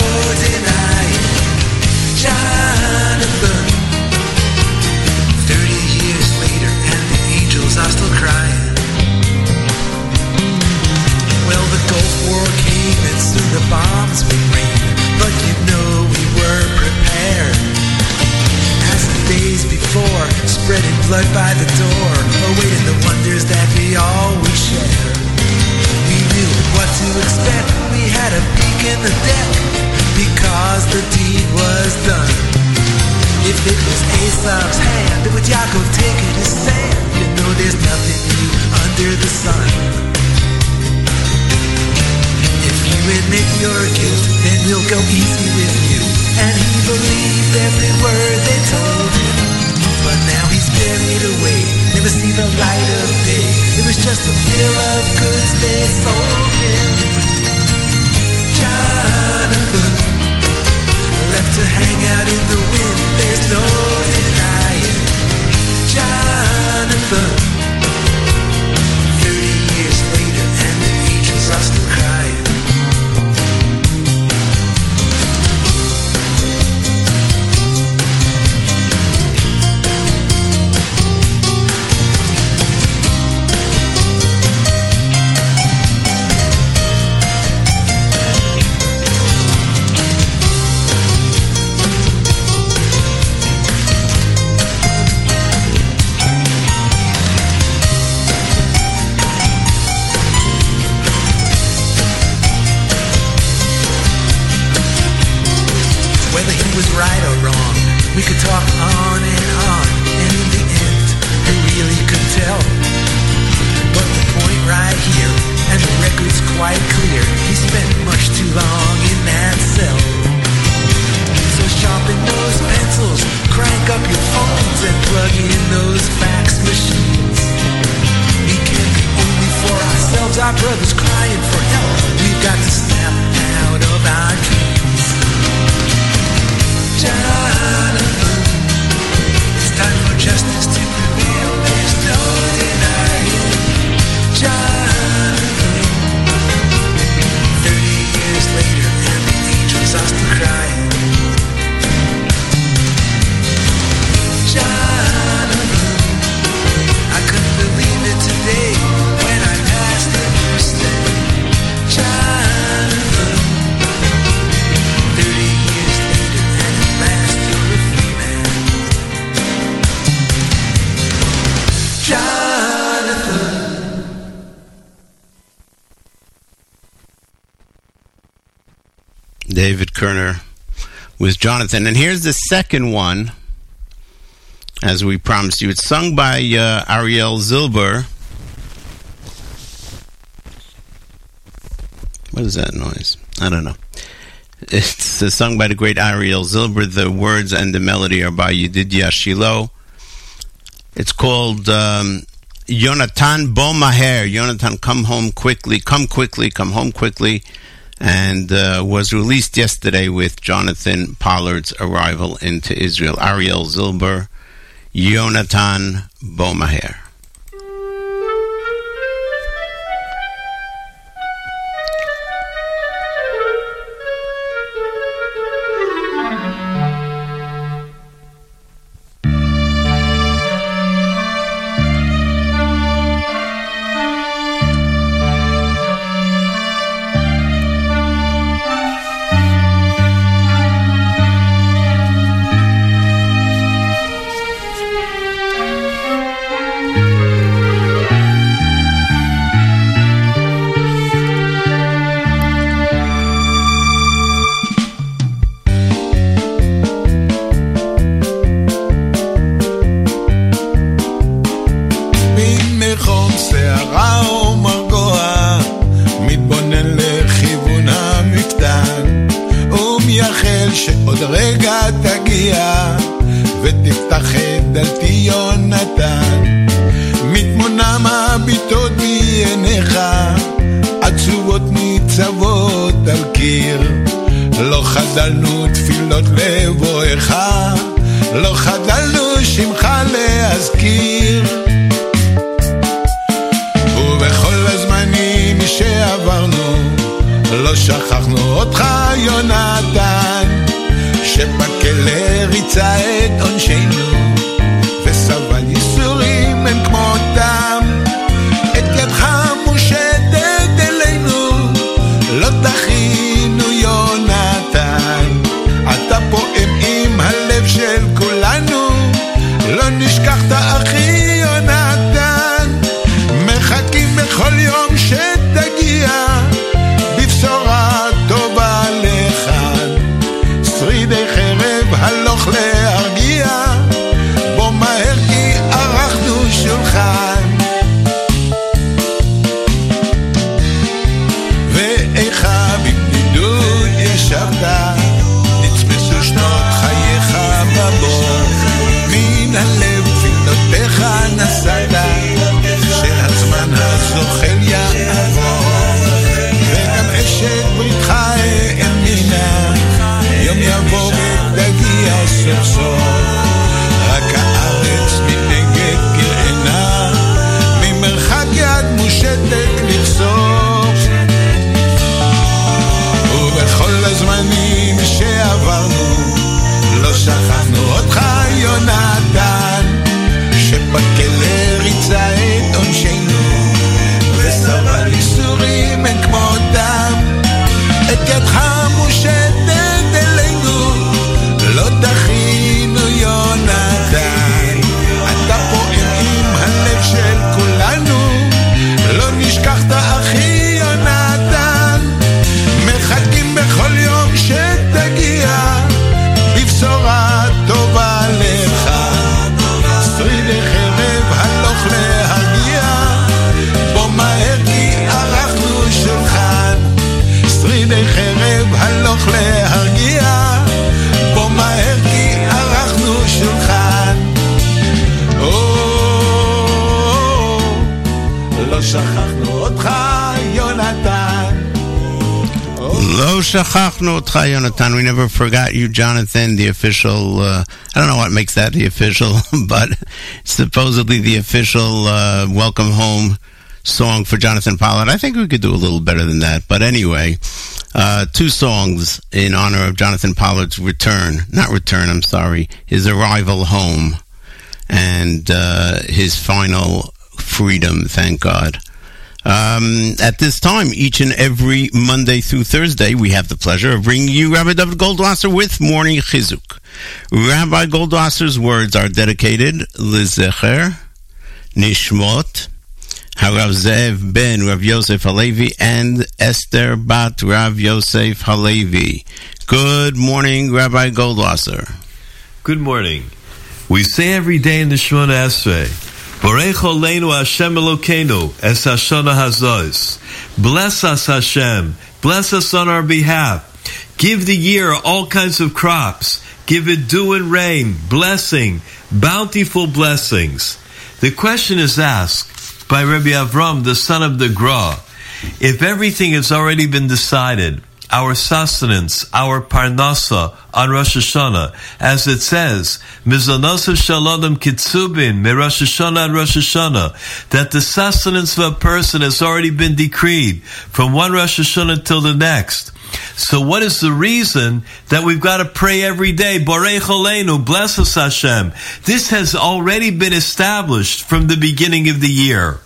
Jonathan. And here's the second one, as we promised you. It's sung by uh, Ariel Zilber. What is that noise? I don't know. It's uh, sung by the great Ariel Zilber. The words and the melody are by Yedidya Shiloh. It's called um, Yonatan My Hair." Yonatan, come home quickly, come quickly, come home quickly and uh, was released yesterday with Jonathan Pollard's arrival into Israel. Ariel Zilber, Yonatan Bomaher. Yonatan. We never forgot you, Jonathan, the official. Uh, I don't know what makes that the official, but supposedly the official uh, welcome home song for Jonathan Pollard. I think we could do a little better than that. But anyway, uh, two songs in honor of Jonathan Pollard's return. Not return, I'm sorry. His arrival home and uh, his final freedom, thank God. Um, at this time, each and every Monday through Thursday, we have the pleasure of bringing you Rabbi David Goldwasser with Morning Chizuk. Rabbi Goldwasser's words are dedicated Lizecher, Nishmot, Harav Zev ben Rav Yosef Halevi, and Esther bat Rav Yosef Halevi. Good morning, Rabbi Goldwasser. Good morning. We say every day in the Shemona Esrei, Borech Oleinu Hashem Elokeinu Es Hashana Hazos. Bless us, Hashem. Bless us on our behalf. Give the year all kinds of crops. Give it dew and rain, blessing, bountiful blessings. The question is asked by Rabbi Avram, the son of the Gra. If everything has already been decided, our sustenance, our parnasa on Rosh Hashanah, as it says, Mizanosav Shalom Kitsubin, Me Rosh Hashanah Rosh Hashanah, that the sustenance of a person has already been decreed from one Rosh Hashanah till the next. So what is the reason that we've got to pray every day? Borech Oleinu, bless us Hashem. This has already been established from the beginning of the year.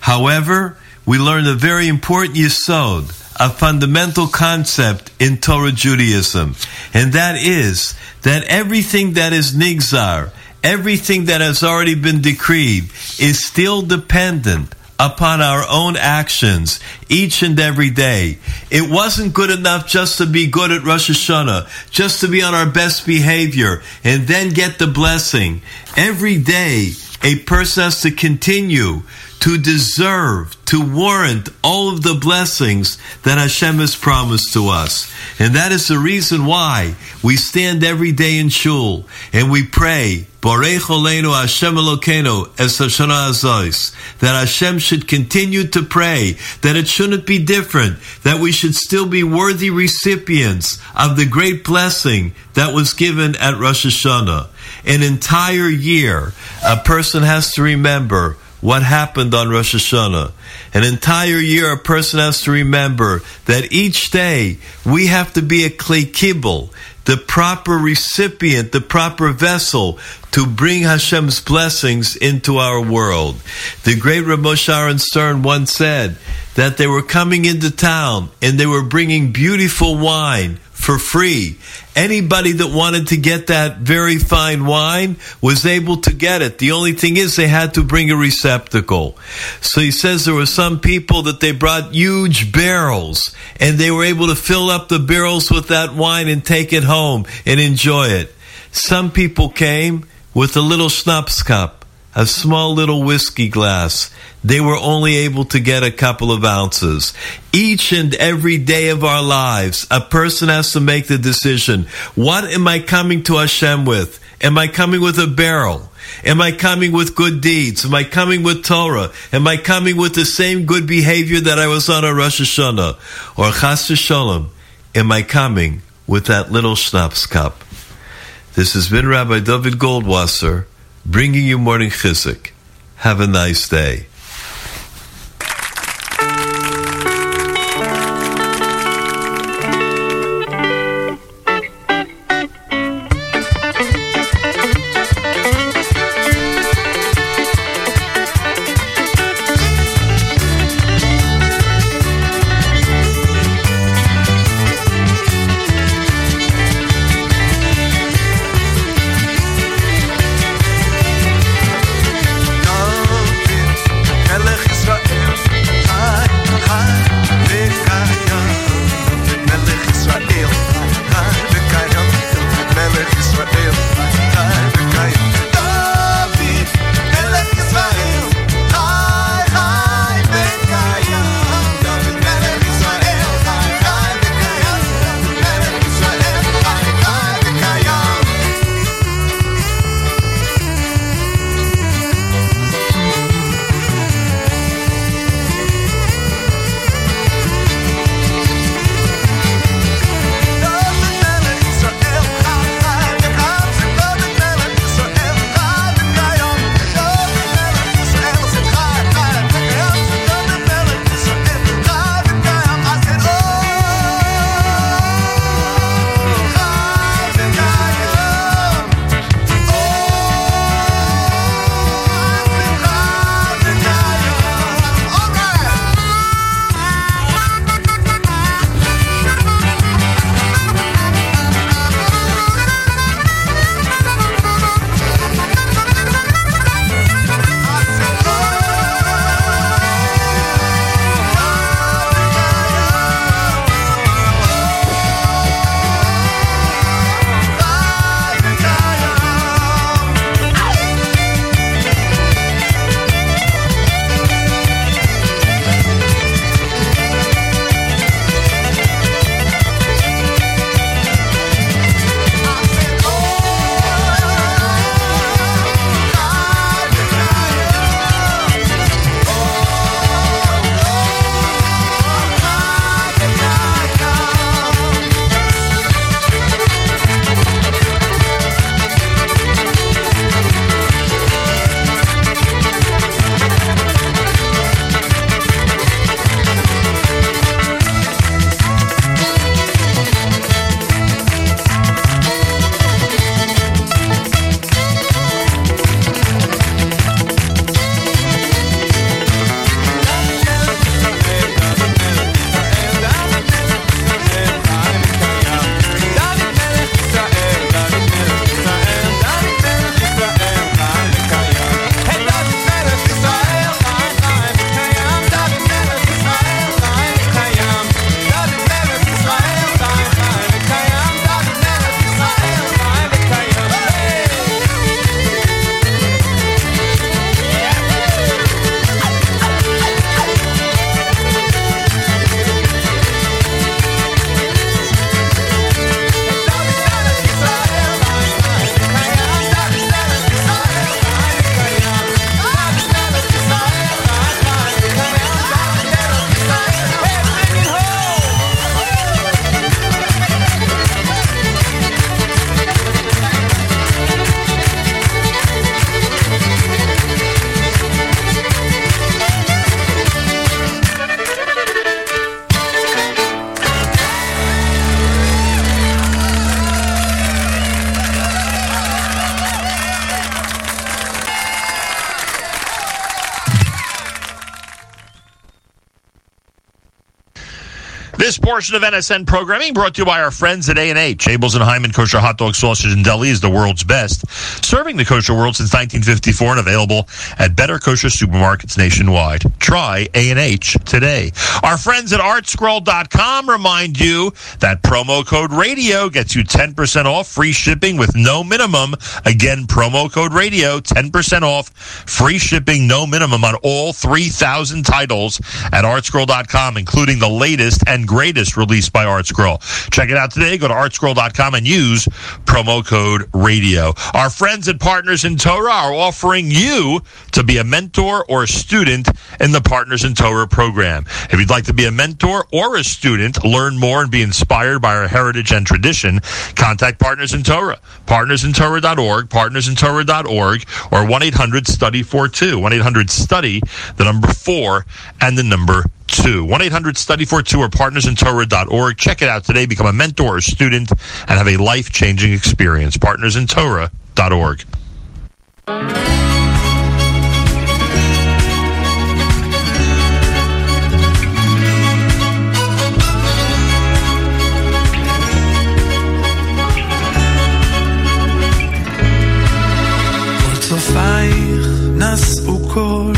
However, we learn a very important yisod, a fundamental concept in Torah Judaism, and that is that everything that is nigzar, everything that has already been decreed, is still dependent upon our own actions each and every day. It wasn't good enough just to be good at Rosh Hashanah, just to be on our best behavior and then get the blessing. Every day, a person has to continue to deserve, to warrant all of the blessings that Hashem has promised to us. And that is the reason why we stand every day in shul and we pray, Hashem Elokeinu Es Hashanah that Hashem should continue to pray, that it shouldn't be different, that we should still be worthy recipients of the great blessing that was given at Rosh Hashanah. An entire year, a person has to remember what happened on Rosh Hashanah. An entire year, a person has to remember that each day we have to be a kli kibbul, the proper recipient, the proper vessel to bring Hashem's blessings into our world. The great Ramosh Aaron Stern once said that they were coming into town and they were bringing beautiful wine for free. Anybody that wanted to get that very fine wine was able to get it. The only thing is they had to bring a receptacle. So he says there were some people that they brought huge barrels and they were able to fill up the barrels with that wine and take it home and enjoy it. Some people came with a little schnapps cup a small little whiskey glass. They were only able to get a couple of ounces. Each and every day of our lives, a person has to make the decision. What am I coming to Hashem with? Am I coming with a barrel? Am I coming with good deeds? Am I coming with Torah? Am I coming with the same good behavior that I was on a Rosh Hashanah? Or Chas Shalom? Am I coming with that little schnapps cup? This has been Rabbi David Goldwasser bringing you morning chizuk. Have a nice day. Portion of NSN programming brought to you by our friends at A&H. Abeles and Heymann Kosher Hot Dog Sausage and Deli is the world's best, serving the kosher world since 1954 and available at better kosher supermarkets nationwide. Try A&H today. Our friends at artscroll.com remind you that promo code radio gets you 10% off free shipping with no minimum. Again, promo code radio, 10% off free shipping, no minimum on all 3,000 titles at artscroll.com, including the latest and greatest released by Artscroll. Check it out today. Go to artscroll.com and use promo code radio. Our friends and Partners in Torah are offering you to be a mentor or a student in the Partners in Torah program. If you'd like to be a mentor or a student, learn more and be inspired by our heritage and tradition, contact Partners in Torah. Partnersintorah.org, partnersintorah.org, or 1-800-STUDY-42. 1-800-STUDY, the number 4, and the number 2. 1-800-STUDY-42 or partnersintorah.org. Check it out today. Become a mentor or student and have a life-changing experience. Partners in Partnersintorah.org. נשאו קול,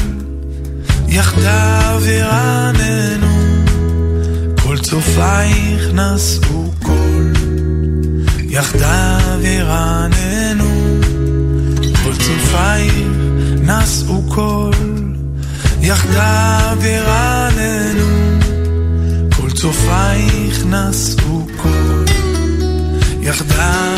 יחדיו ירננו. כל צופייך נשאו קול, יחדיו ירננו. כל צופייך נשאו קול, יחדיו ירננו. כל צופייך נשאו קול, יחדיו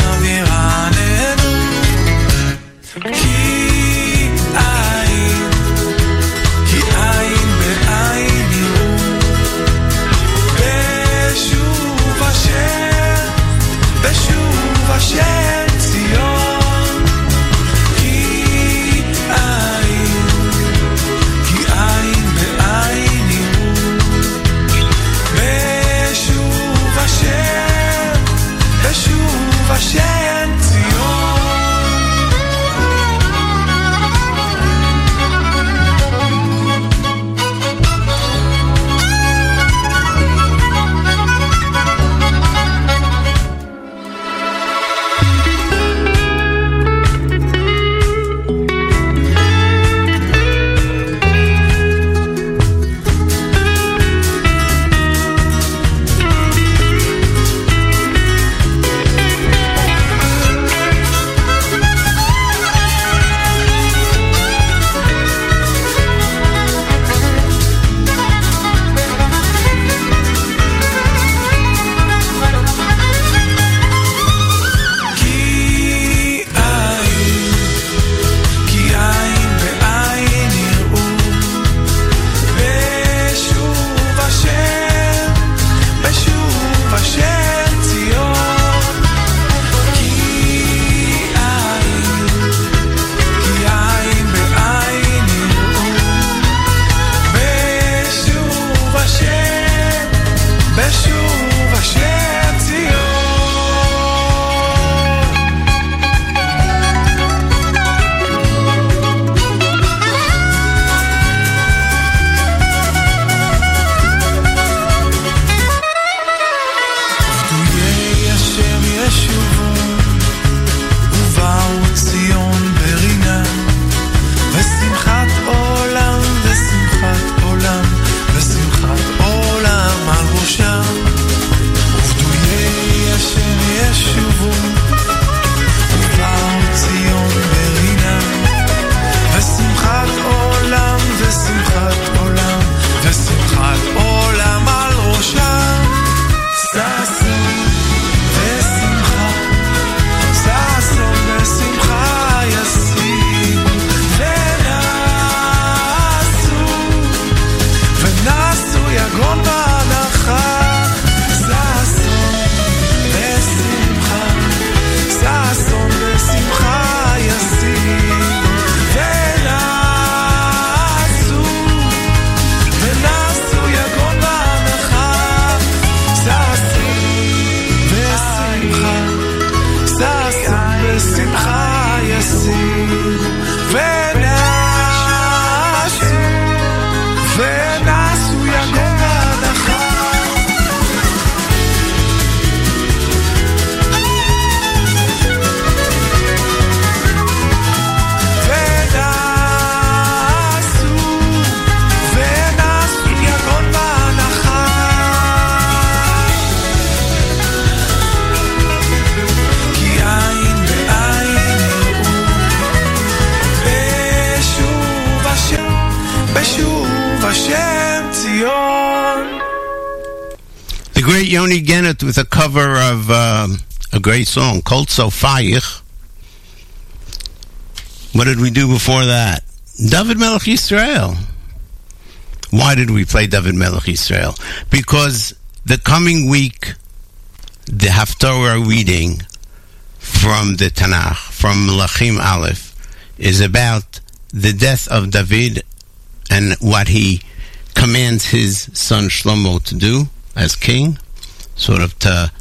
song, Kol Sofayich. What did we do before that? David Melech Yisrael. Why did we play David Melech Yisrael? Because the coming week, the Haftorah reading from the Tanakh, from Lachim Aleph, is about the death of David and what he commands his son Shlomo to do as king, sort of to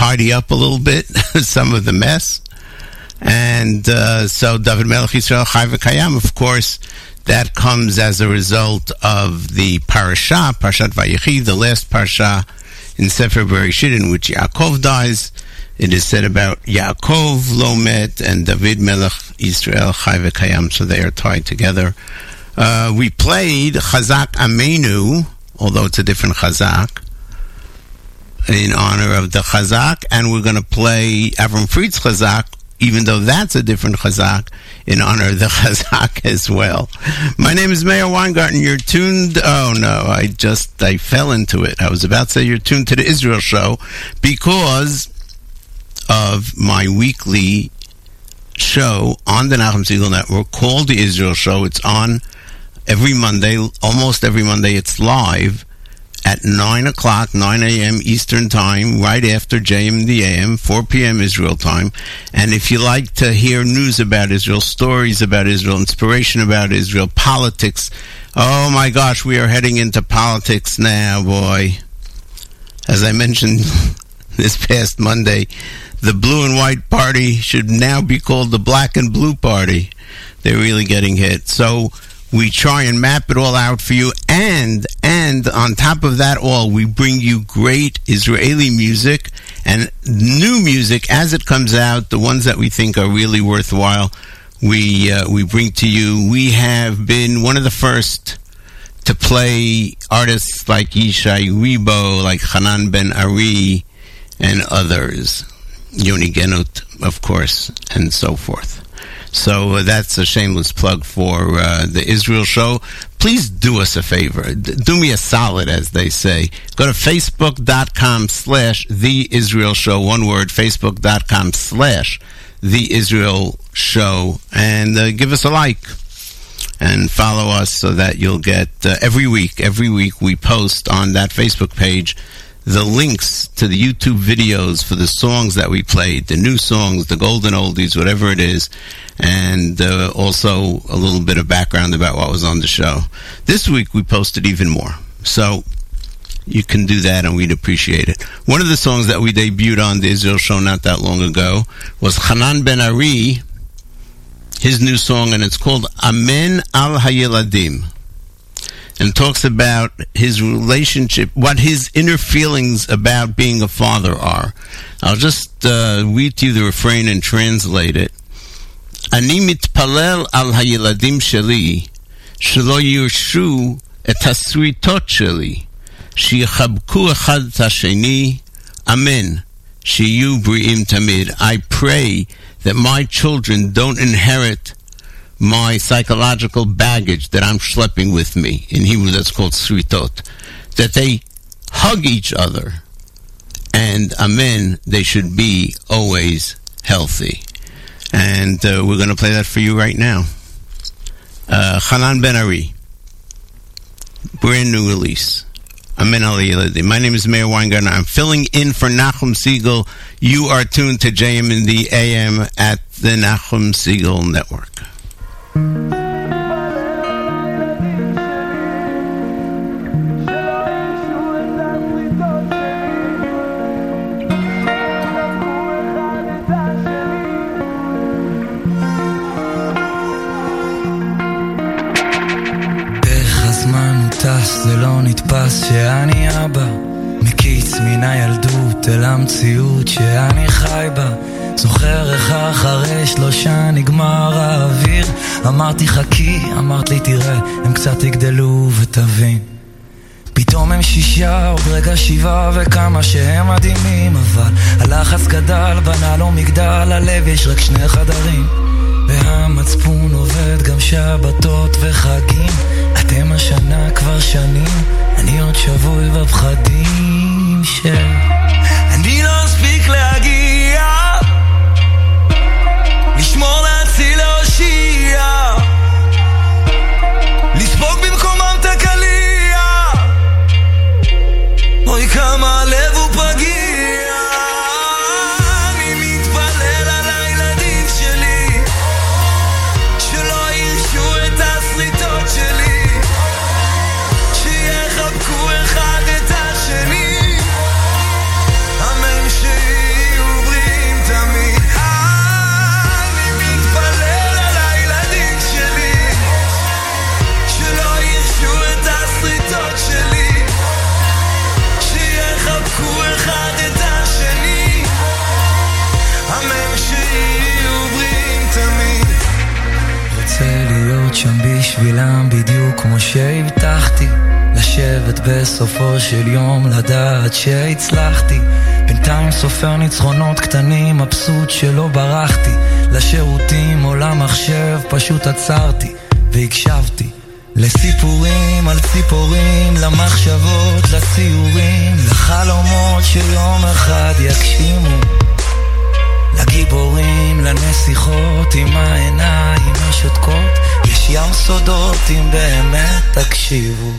tidy up a little bit some of the mess. And uh, so David Melech Yisrael Chai of course, that comes as a result of the parasha, Parshat Vayechi, the last parasha in Sefer Bereshit in which Yaakov dies. It is said about Yaakov Lomet and David Melech Yisrael Chai so they are tied together. Uh, we played Chazak Amenu, although it's a different Chazak, in honor of the Chazak, and we're going to play Avram Fried's Chazak, even though that's a different Chazak, in honor of the Chazak as well. My name is Meir Weingarten. You're tuned. Oh no, I just I fell into it. I was about to say you're tuned to the Israel show because of my weekly show on the Nachum Segal Network called the Israel Show. It's on every Monday, almost every Monday. It's live at 9 o'clock, 9 a.m. Eastern Time, right after JMD AM, 4 p.m. Israel time. And if you like to hear news about Israel, stories about Israel, inspiration about Israel, politics, oh my gosh, we are heading into politics now, boy. As I mentioned this past Monday, the blue and white party should now be called the black and blue party. They're really getting hit. So, we try and map it all out for you. And and on top of that all we bring you great israeli music and new music as it comes out the ones that we think are really worthwhile. We uh, we bring to you we have been one of the first to play artists like Yishai Rebo, like Hanan Ben Ari, and others, Yoni Genut, of course, and so forth. So uh, that's a shameless plug for uh, the Israel show. Please do us a favor. D- do me a solid, as they say. Go to facebook.com slash the Israel show. One word, facebook.com slash the Israel show. And uh, give us a like and follow us so that you'll get uh, every week, every week we post on that Facebook page the links to the YouTube videos for the songs that we played, the new songs, the golden oldies, whatever it is, and uh, also a little bit of background about what was on the show. This week we posted even more. So you can do that and we'd appreciate it. One of the songs that we debuted on the Israel show not that long ago was Hanan Ben Ari, his new song, and it's called Amen Al Hayeladim and talks about his relationship, what his inner feelings about being a father are. I'll just uh, read to you the refrain and translate it. אני מתפלל על הילדים שלי שלא ירשו את הסריטות שלי, שיחבקו אחד את השני, אמן, שיהיו בריאים תמיד. I pray that my children don't inherit my psychological baggage that I'm schlepping with me. In Hebrew, that's called sritot. That they hug each other, and amen, they should be always healthy. And uh, we're going to play that for you right now. Uh, Hanan Ben Ari, brand new release. Amen Aliyah. My name is Meir Weingarten. I'm filling in for Nachum Segal. You are tuned to JM in the AM at the Nachum Segal Network. לא שאני אבא. מקיץ מן הילדות אל המציאות שאני חי בה זוכר איך אחרי שלושה נגמר האוויר? אמרתי חכי, אמרת לי תראה, הם קצת יגדלו ותבין. פתאום הם שישה, עוד רגע שבעה וכמה שהם מדהימים אבל הלחץ גדל, בנה לו מגדל, הלב יש רק שני חדרים. והמצפון עובד גם שבתות וחגים. אתם השנה כבר שנים, אני עוד שבוי בפחדים של אני לא אספיק להגיע. לספוג במקומם את אוי כמה לב בשבילם בדיוק כמו שהבטחתי לשבת בסופו של יום לדעת שהצלחתי. בינתיים סופר ניצחונות קטנים מבסוט שלא ברחתי. לשירותים או למחשב פשוט עצרתי והקשבתי. לסיפורים על ציפורים, למחשבות, לסיורים, לחלומות שיום אחד יגשימו. לגיבורים, לנסיכות עם העיניים השותקות, יש ים סודות אם באמת תקשיבו.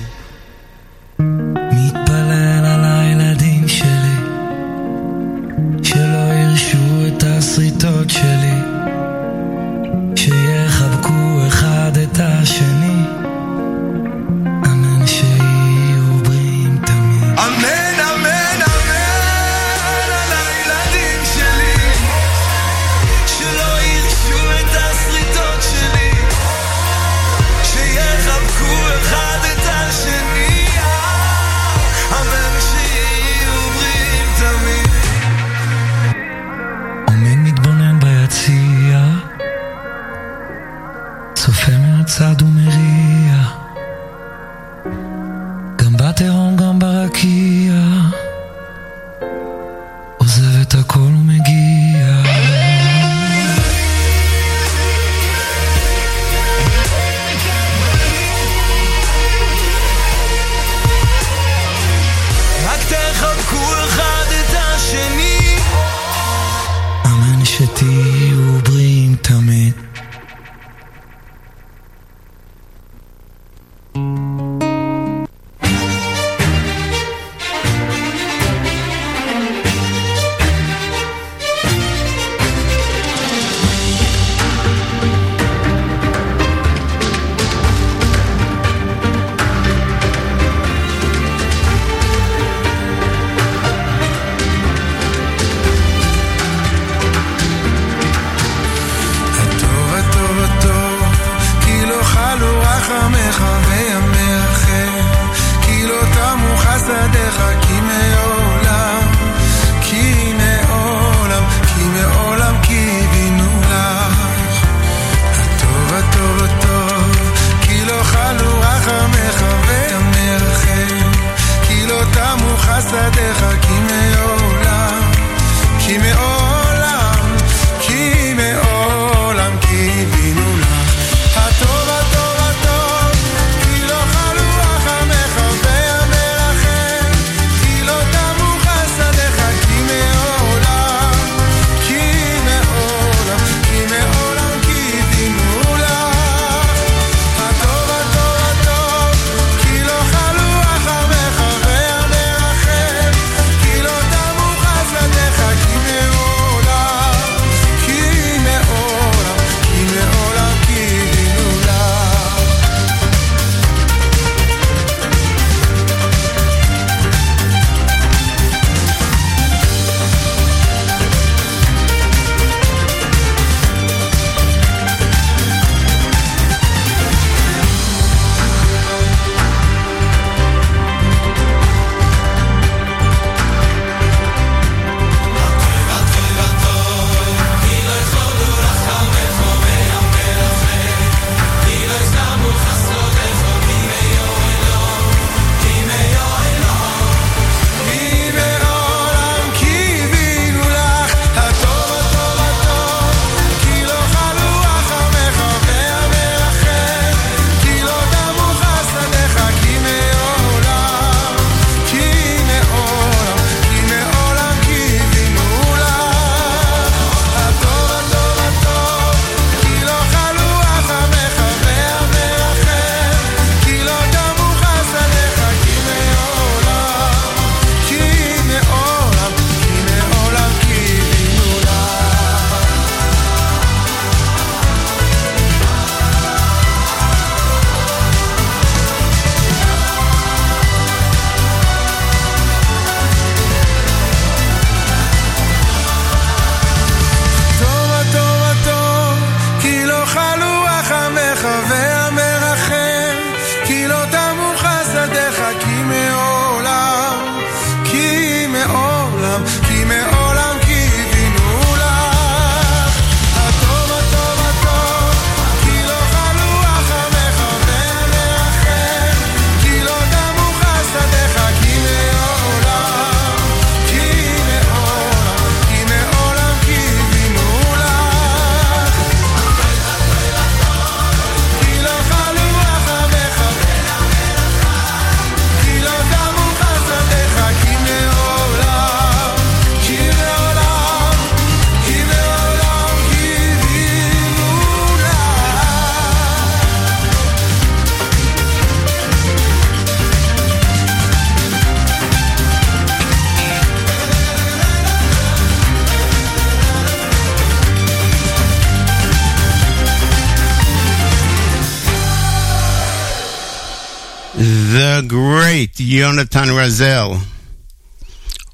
Yonatan Razel,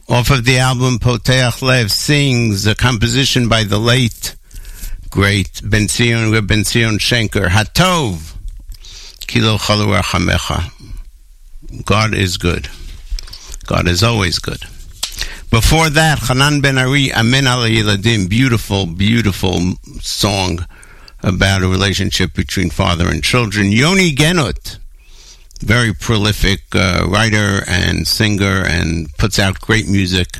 off of the album Poteach Lev, sings a composition by the late, great Ben Zion Reb Ben Zion Schenker, Hatov, Kilo Chalu Rachamecha. God is good. God is always good. Before that, Hanan Ben Ari, Amen Al Yiladim, beautiful, beautiful song about a relationship between father and children. Yoni Genut, very prolific uh, writer and singer and puts out great music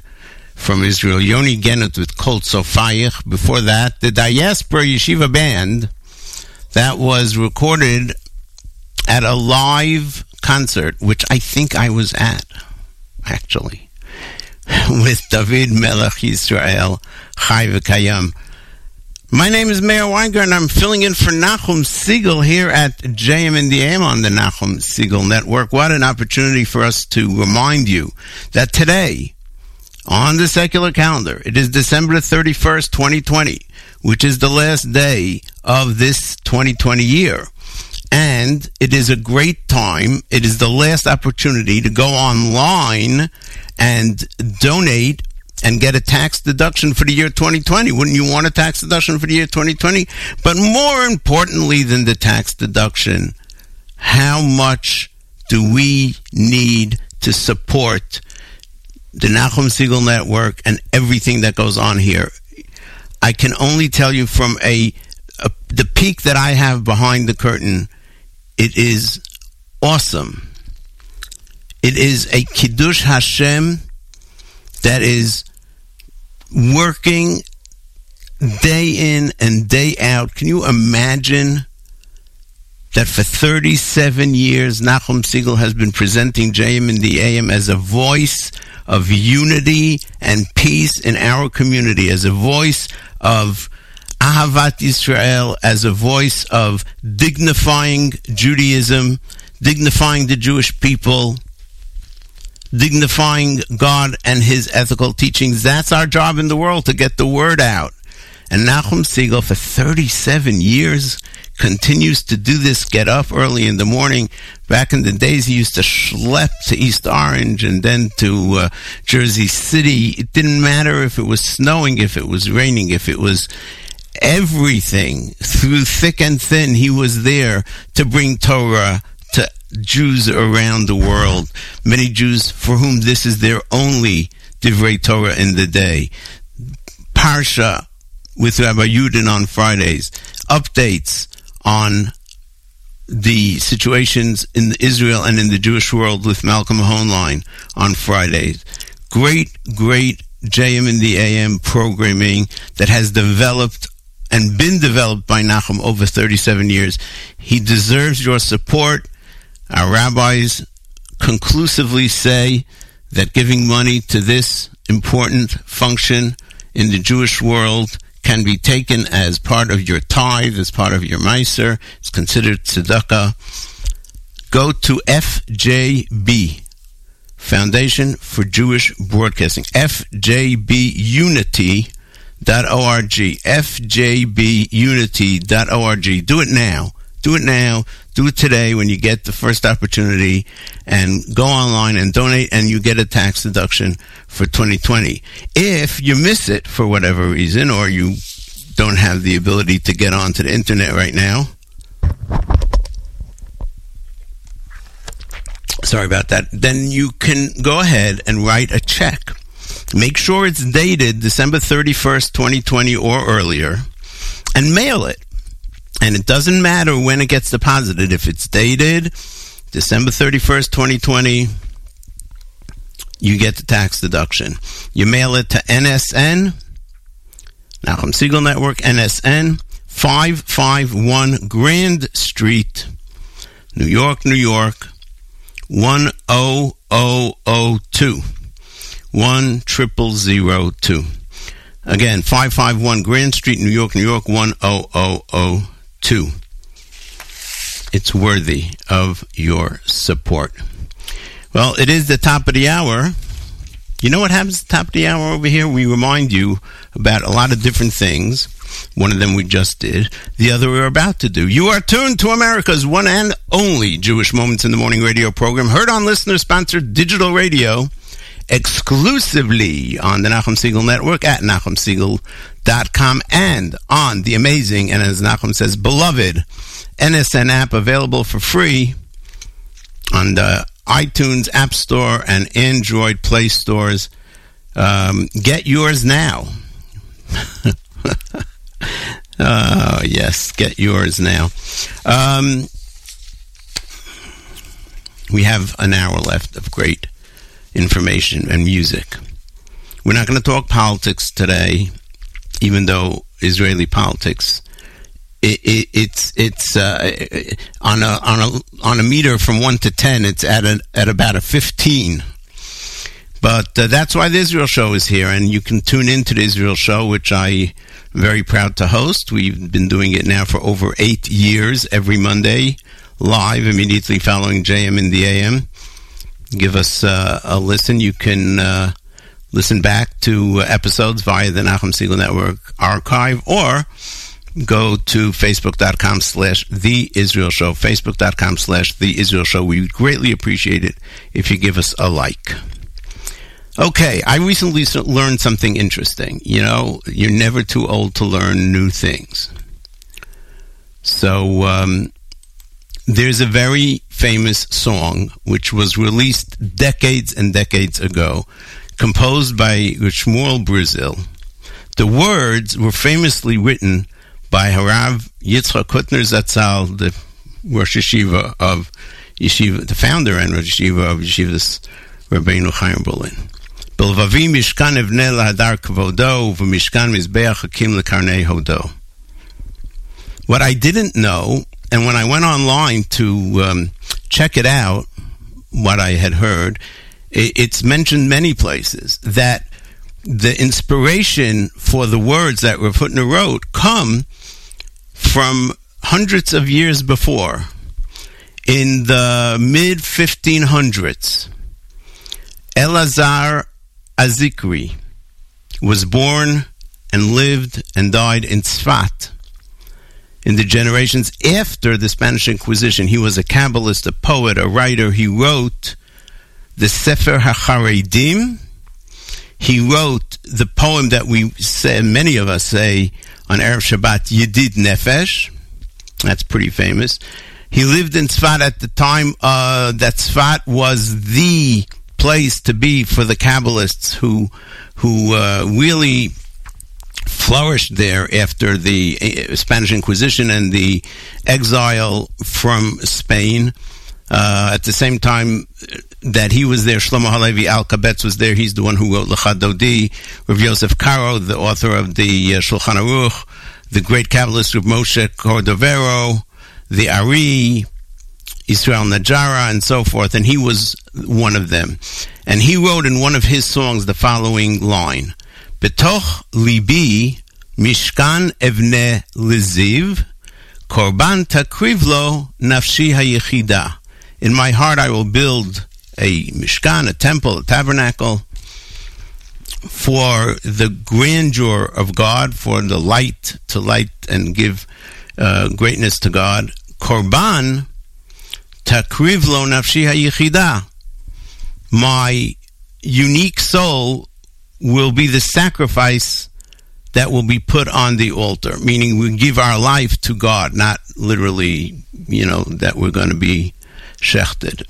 from Israel. Yoni Genut with Kol Sofayich. Before that, the Diaspora Yeshiva Band that was recorded at a live concert, which I think I was at, actually, with David Melech Yisrael Chai V'Kayam. My name is Meir Weinger, and I'm filling in for Nachum Segal here at JM AM on the Nachum Segal Network. What an opportunity for us to remind you that today, on the secular calendar, it is December 31st, 2020, which is the last day of this 2020 year. And it is a great time. It is the last opportunity to go online and donate and get a tax deduction for the year 2020. Wouldn't you want a tax deduction for the year 2020? But more importantly than the tax deduction, how much do we need to support the Nachum Segal Network and everything that goes on here? I can only tell you from a, a the peek that I have behind the curtain, it is awesome. It is a Kiddush Hashem that is working day in and day out. Can you imagine that for 37 years, Nachum Segal has been presenting JM in the AM as a voice of unity and peace in our community, as a voice of Ahavat Israel, as a voice of dignifying Judaism, dignifying the Jewish people, dignifying God and his ethical teachings. That's our job in the world to get the word out. And Nachum Segal, for 37 years, continues to do this, get up early in the morning. Back in the days, he used to schlep to East Orange and then to uh, Jersey City. It didn't matter if it was snowing, if it was raining, if it was everything. Through thick and thin, he was there to bring Torah to Jews around the world. Many Jews for whom this is their only Divrei Torah in the day. Parsha with Rabbi Yudin on Fridays. Updates on the situations in Israel and in the Jewish world with Malcolm Hoenlein on Fridays. Great, great JM in the AM programming that has developed and been developed by Nachum over 37 years. He deserves your support. Our rabbis conclusively say that giving money to this important function in the Jewish world can be taken as part of your tithe, as part of your meiser. It's considered tzedakah. Go to FJB, Foundation for Jewish Broadcasting, FJBUnity.org, FJBUnity.org. Do it now. Do it now. Do it today when you get the first opportunity and go online and donate and you get a tax deduction for 2020. If you miss it for whatever reason or you don't have the ability to get onto the internet right now, sorry about that, then you can go ahead and write a check Make sure it's dated December 31st, 2020 or earlier, and mail it. And it doesn't matter when it gets deposited. If it's dated December 31st, 2020, you get the tax deduction. You mail it to NSN, Nachum Segal Network, NSN, 551 Grand Street, New York, New York, 10002. 10002. Again, 551 Grand Street, New York, New York, 10002. It's worthy of your support. Well, it is the top of the hour. You know what happens at the top of the hour over here? We remind you about a lot of different things. One of them we just did. The other we're about to do. You are tuned to America's one and only Jewish Moments in the Morning radio program, heard on listener-sponsored digital radio, exclusively on the Nachum Segal Network at NachumSegal.com and on the amazing, and as Nachum says, beloved NSN app available for free on the iTunes App Store and Android Play Stores. Um, get yours now. oh, yes, get yours now. Um, we have an hour left of great information and music. We're not going to talk politics today, even though Israeli politics. It, it, it's it's uh, on a on a on a meter from one to ten. It's at a, at about a fifteen. But uh, that's why the Israel Show is here, and you can tune into the Israel Show, which I am very proud to host. We've been doing it now for over eight years, every Monday, live immediately following JM in the AM. Give us uh, a listen. You can uh, listen back to episodes via the Nachum Segal Network archive, or go to facebook.com slash the Israel Show, facebook.com slash the Israel Show. We would greatly appreciate it if you give us a like. Okay, I recently learned something interesting. You know, you're never too old to learn new things. So, um, there's a very famous song which was released decades and decades ago, composed by Shmuel Brazil. The words were famously written by Harav Yitzchak Hutner Zatzal, the Rosh Yeshiva of Yeshiva, the founder and Rosh Yeshiva of Yeshivas Rabbeinu Chaim Berlin. בלבבי משכן אבנה להדר כבודו, ובמשכן מזבח What I didn't know and when I went online to um, check it out, what I had heard, it, it's mentioned many places that the inspiration for the words that Hutner wrote come from hundreds of years before. In the mid 1500s, Elazar Azikri was born and lived and died in Tzfat. In the generations after the Spanish Inquisition, he was a Kabbalist, a poet, a writer. He wrote the Sefer HaCharedim. He wrote the poem that we say, many of us say on Erev Shabbat, Yedid Nefesh. That's pretty famous. He lived in Tzfat at the time uh, that Tzfat was the place to be for the Kabbalists who who uh, really flourished there after the uh, Spanish Inquisition and the exile from Spain. Uh, at the same time that he was there, Shlomo Halevi Alkabetz was there. He's the one who wrote Lecha Dodi. Rav Yosef Karo, the author of the uh, Shulchan Aruch, the great Kabbalist Rav Moshe Cordovero, the Ari, Israel Najara, and so forth, and he was one of them. And he wrote in one of his songs the following line: "Betoch libi mishkan evne liziv, korban takrivlo hayechida." In my heart, I will build a mishkan, a temple, a tabernacle for the grandeur of God, for the light to light and give uh, greatness to God. Korban takriv lo nafshi hayichida. My unique soul will be the sacrifice that will be put on the altar, meaning we give our life to God, not literally, you know, that we're going to be shechted.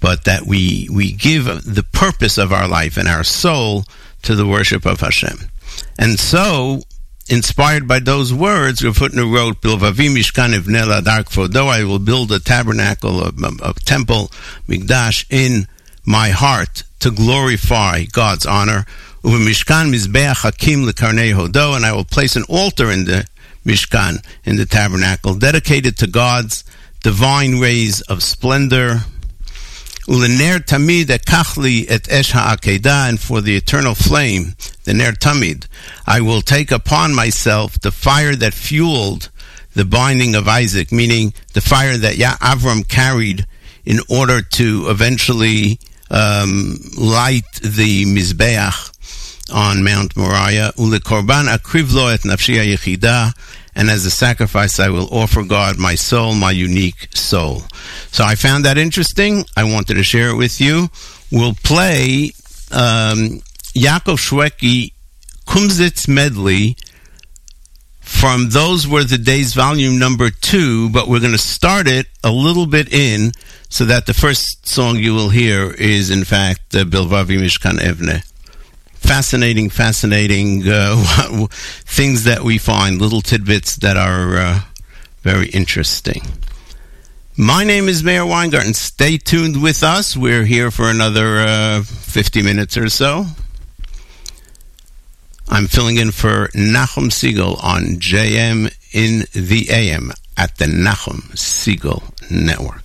but that we we give the purpose of our life and our soul to the worship of Hashem. And so, inspired by those words, Rav Hutner wrote, "Bilvavi mishkan ivnei ladark fodo." I will build a tabernacle, a, a temple, mikdash in my heart to glorify God's honor. Mishkan mizbeach hakim lekarnei hodo, and I will place an altar in the mishkan in the tabernacle dedicated to God's divine rays of splendor. Ulener tamid ekachli et esh ha'akedah, and for the eternal flame, the ner tamid, I will take upon myself the fire that fueled the binding of Isaac, meaning the fire that Avram carried in order to eventually um, light the mizbeach on Mount Moriah. Ule korban akrivlo et nafshi yechida, and as a sacrifice I will offer God my soul, my unique soul. So I found that interesting. I wanted to share it with you. We'll play um, Yaakov Shweki Kumsitz medley from Those Were the Days, volume number two, but we're going to start it a little bit in so that the first song you will hear is, in fact, uh, Bilvavi Mishkan Evne. Fascinating, fascinating uh, things that we find, little tidbits that are uh, very interesting. My name is Meir Weingarten. Stay tuned with us. We're here for another uh, 50 minutes or so. I'm filling in for Nachum Segal on JM in the AM at the Nachum Segal Network.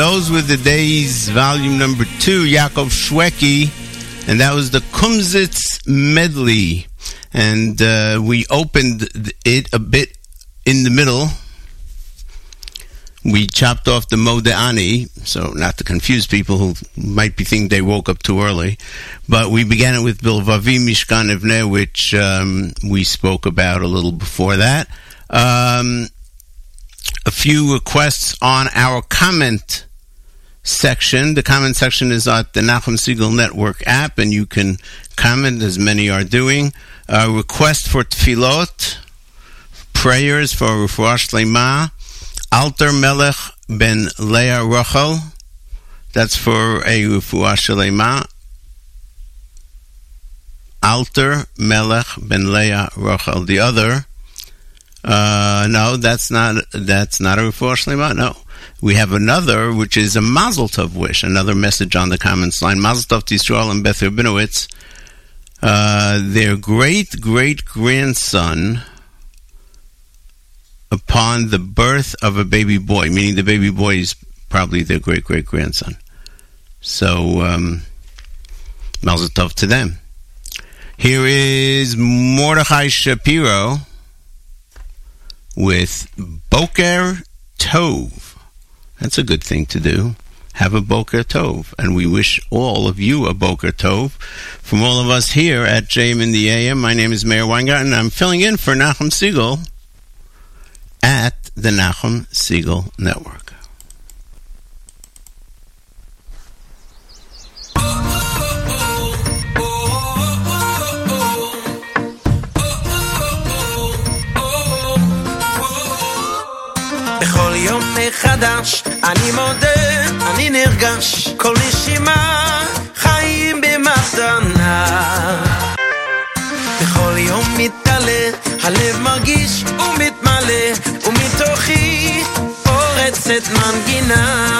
Those Were the Days, volume number two, Yaakov Shweki, and that was the Kumsitz medley. And uh, we opened it a bit in the middle. We chopped off the Modeani, so not to confuse people who might be thinking they woke up too early. But we began it with Bilvavi Mishkan Evne, which um, we spoke about a little before that. Um, a few requests on our comment section. The comment section is at the Nachum Segal Network app, and you can comment as many are doing. Uh, request for tefillot, prayers for Refuah Shlema, Alter Melech ben Leah Rachel. That's for a Refuah Shlema. Alter Melech ben Leah Rachel. The other uh, no, that's not that's not a refuah shlema. No, we have another, which is a Mazel Tov wish. Another message on the comments line. Mazel Tov to Yisrael and Beth Rabinowitz. Uh, their great great grandson, upon the birth of a baby boy, meaning the baby boy is probably their great great grandson. So, um, Mazel Tov to them. Here is Mordechai Shapiro with Boker Tov. That's a good thing to do. Have a Boker Tov. And we wish all of you a Boker Tov. From all of us here at JM in the AM, my name is Meir Weingarten. I'm filling in for Nachum Segal at the Nachum Segal Network. מחדש אני מודה, אני נרגש. כל נשימה חיים במתנה. בכל יום מתעלה, הלב מרגיש ומתמלא ומתוכי פורצת מנגינה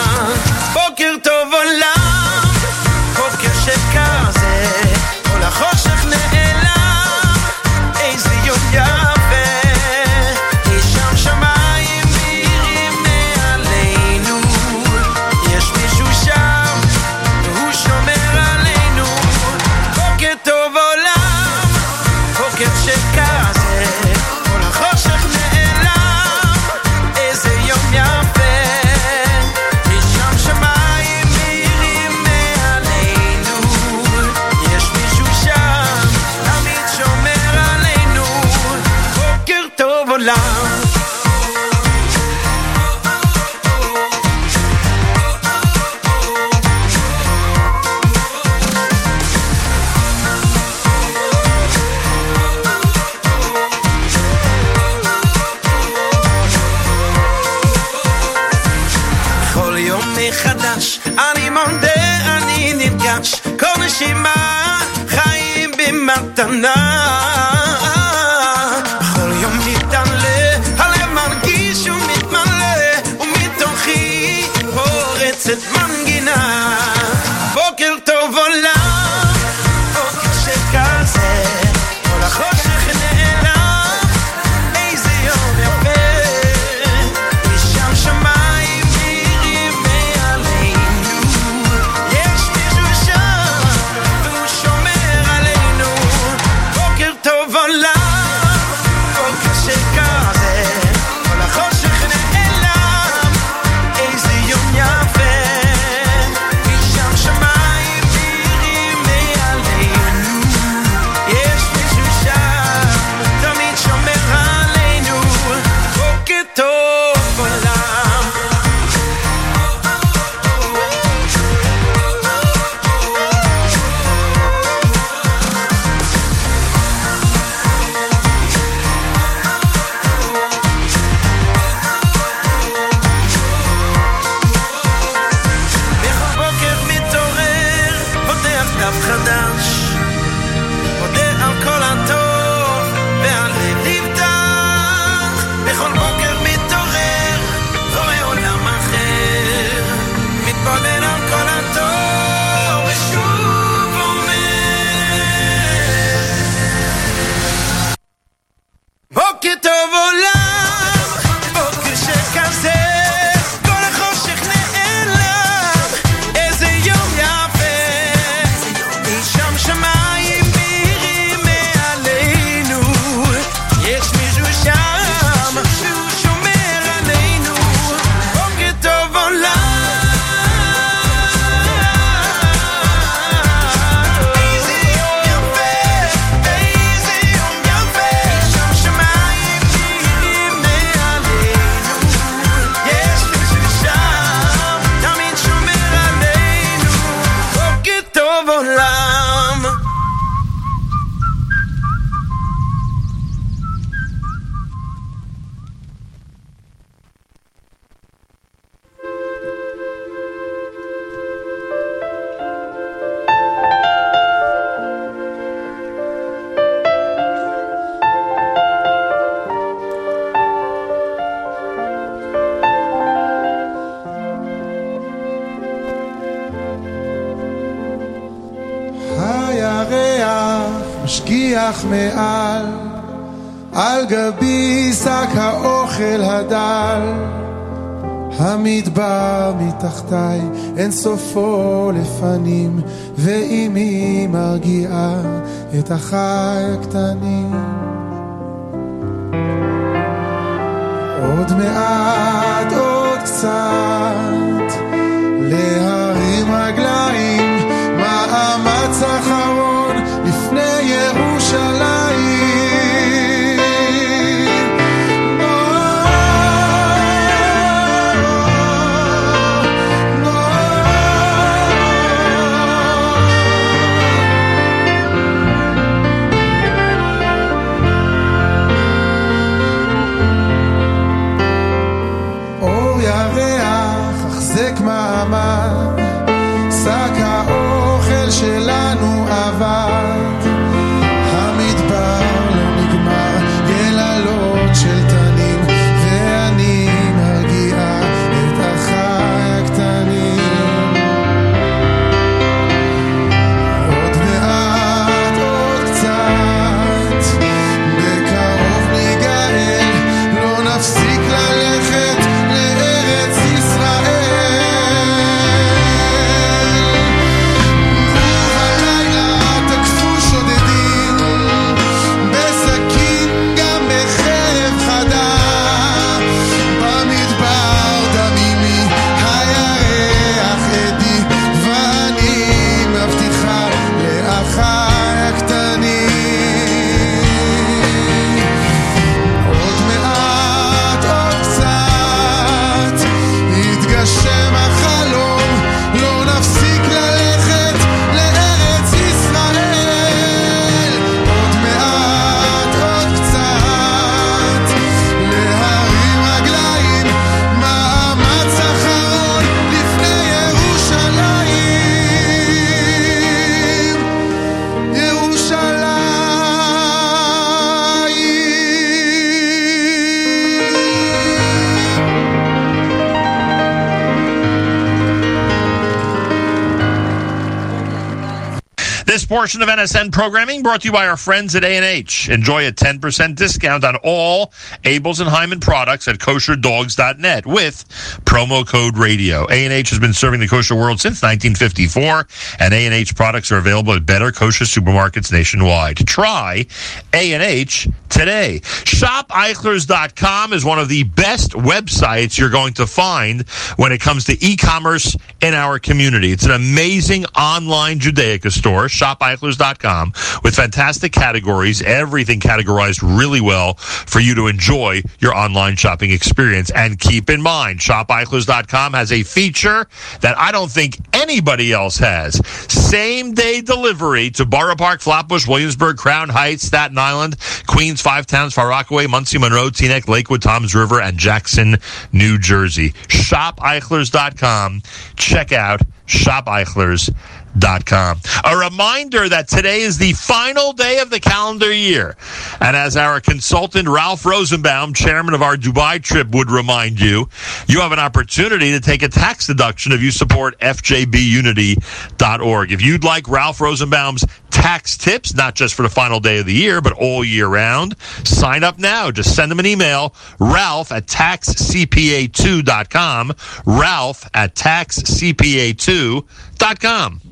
I'm not הדל. המדבר מתחתיי, אין סופו לפנים, ואימי מרגיעה את אחי הקטנים. Portion of NSN programming brought to you by our friends at A&H. Enjoy a 10% discount on all Abeles and Heymann products at kosherdogs.net with promo code radio. A&H has been serving the kosher world since 1954 and A&H products are available at better kosher supermarkets nationwide. Try A&H today. ShopEichlers.com is one of the best websites you're going to find when it comes to e-commerce in our community. It's an amazing online Judaica store, shopEichlers.com, with fantastic categories, everything categorized really well for you to enjoy your online shopping experience. And keep in mind, shopEichlers.com has a feature that I don't think anybody else has. Same day delivery to Borough Park, Flatbush, Williamsburg, Crown Heights, Staten Island, Queens, Five Towns, Far Rockaway, Monsey, Monroe, Teaneck, Lakewood, Toms River, and Jackson, New Jersey. ShopEichlers.com. Check out shopeichlers.com. A reminder that today is the final day of the calendar year. And as our consultant Ralph Rosenbaum, chairman of our Dubai trip, would remind you, you have an opportunity to take a tax deduction if you support fjbunity.org. If you'd like Ralph Rosenbaum's tax tips, not just for the final day of the year, but all year round, sign up now. Just send him an email, ralph at taxcpa2.com, ralph at taxcpa2.com.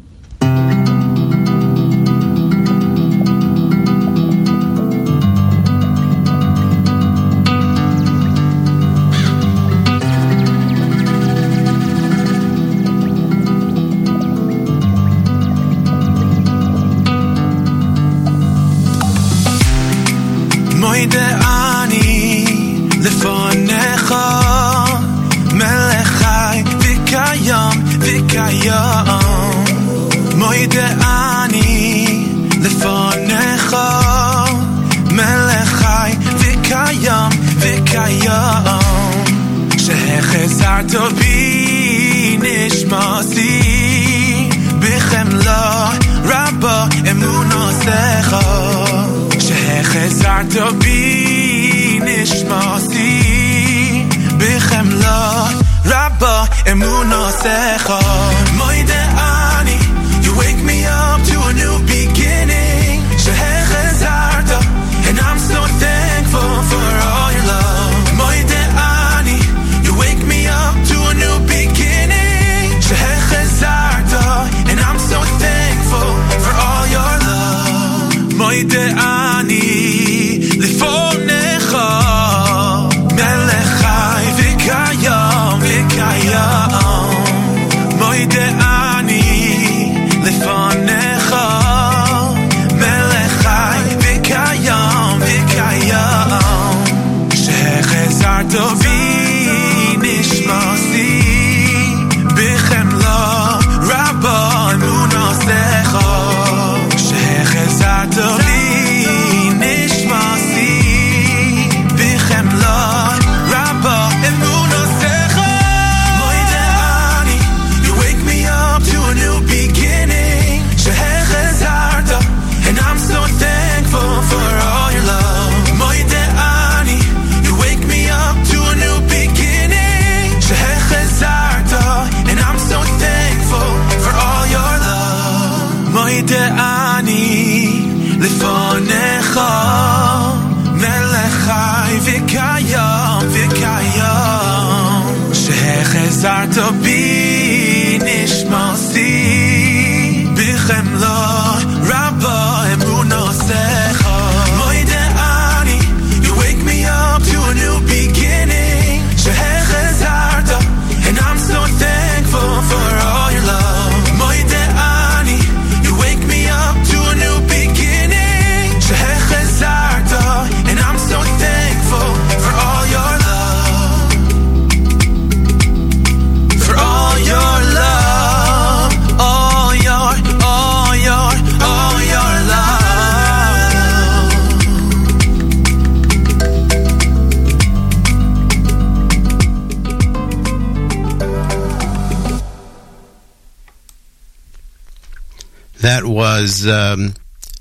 um,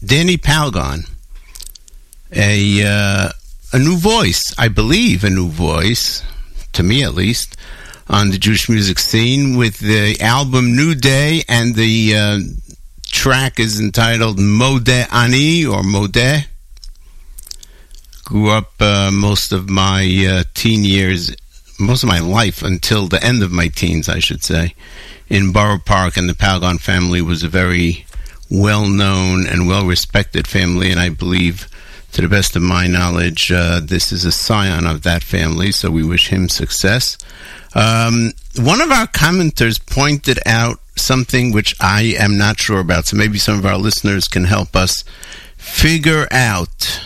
Danny Palgon, a uh, a new voice, I believe, a new voice to me at least, on the Jewish music scene with the album New Day, and the uh, track is entitled Modeh Ani or Modeh. Grew up uh, most of my uh, teen years, most of my life until the end of my teens, I should say, in Borough Park, and the Palgon family was a very well known and well respected family, and I believe, to the best of my knowledge, uh, this is a scion of that family, so we wish him success. Um, one of our commenters pointed out something which I am not sure about, so maybe some of our listeners can help us figure out.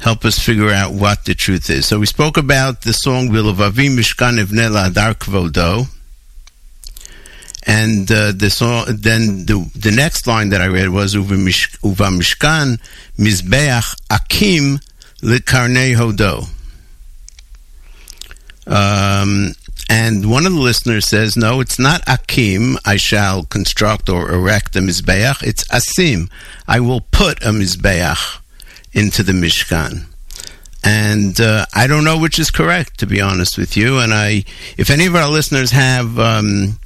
Help us figure out what the truth is. So we spoke about the song "Vilavavim Mishkan Evnela Adar Kvodo," and uh, the song. Then the the next line that I read was "Uva Mishkan Mizbeach Akim Lekarnei Hodo." Um, and one of the listeners says, no, it's not Akim, I shall construct or erect a Mizbeach. It's Asim, I will put a Mizbeach into the Mishkan. And uh, I don't know which is correct, to be honest with you. And I, if any of our listeners have um,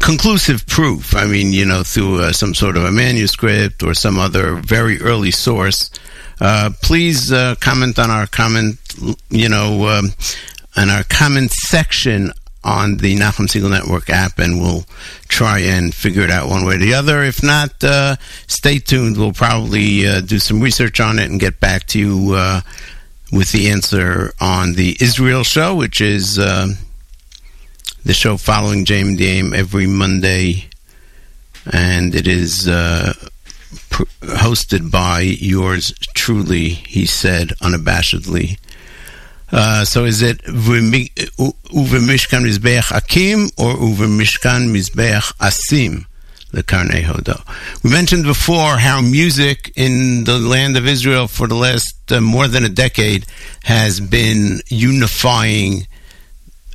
conclusive proof, I mean, you know, through uh, some sort of a manuscript or some other very early source, uh, please uh, comment on our comment, you know, um, on our comment section on the Nachum Segal Network app, and we'll try and figure it out one way or the other. If not, uh, stay tuned. We'll probably uh, do some research on it and get back to you uh, with the answer on the Israel show, which is the show following James every Monday, and it is uh, pr- hosted by yours truly. He said unabashedly. Uh, so is it Uve Mishkan Mizbeach Akim or Uve Mishkan Mizbeach Asim? The Karnei Hodo. We mentioned before how music in the land of Israel for the last uh, more than a decade has been unifying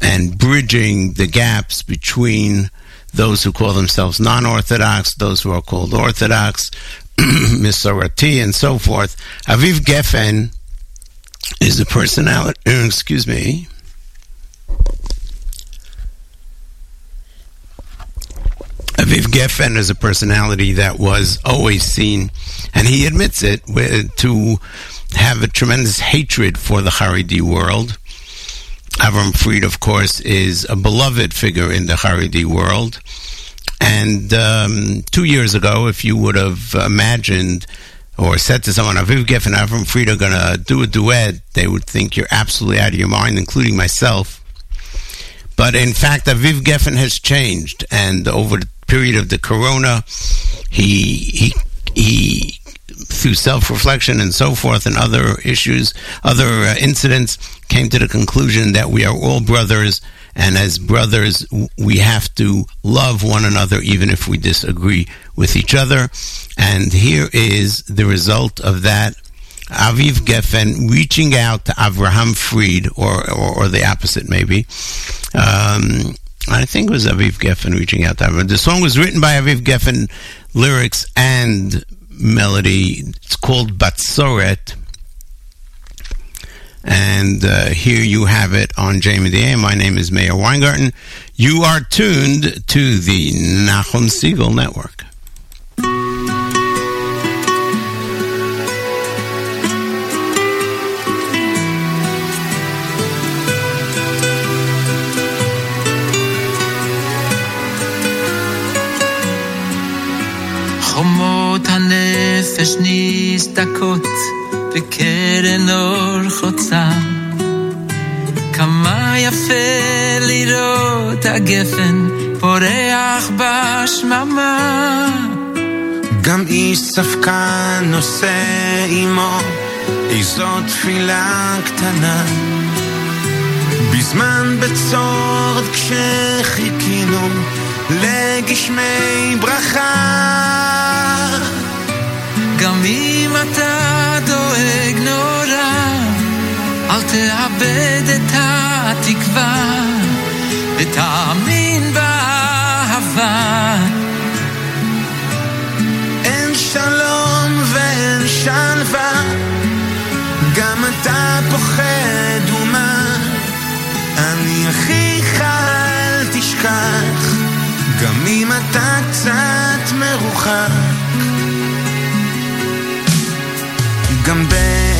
and bridging the gaps between those who call themselves non-Orthodox, those who are called Orthodox, Misorati, and so forth. Aviv Geffen is a personality. uh, Excuse me. Aviv Geffen is a personality that was always seen, and he admits it, to have a tremendous hatred for the Haredi world. Avram Fried, of course, is a beloved figure in the Haredi world. And um, two years ago, if you would have imagined or said to someone, Aviv Geffen and Avram Fried are going to do a duet, they would think you're absolutely out of your mind, including myself. But in fact, Aviv Geffen has changed, and over the period of the corona, he he he through self-reflection and so forth, and other issues, other uh, incidents, came to the conclusion that we are all brothers, and as brothers, we have to love one another, even if we disagree with each other. And here is the result of that. Aviv Geffen reaching out to Avraham Fried, or, or, or the opposite maybe. Um, I think it was Aviv Geffen reaching out to Avraham. The song was written by Aviv Geffen, lyrics and melody. It's called Batsoret. And uh, here you have it on Jamie the My name is Meir Weingarten. You are tuned to the Nachum Segal Network. הנפש נסדקות בקרן אור חוצה. כמה יפה לראות הגפן פורח בשממה. גם איש ספקן נושא עמו איזו תפילה קטנה. בזמן בצורת כשחיכינו לגשמי ברכה. גם אם אתה דואג נורא, אל תאבד את התקווה, ותאמין באהבה. אין שלום ואין שלווה, גם אתה פוחד ומה? אני אחיך אל תשכח, גם אם אתה קצת מרוחק. come back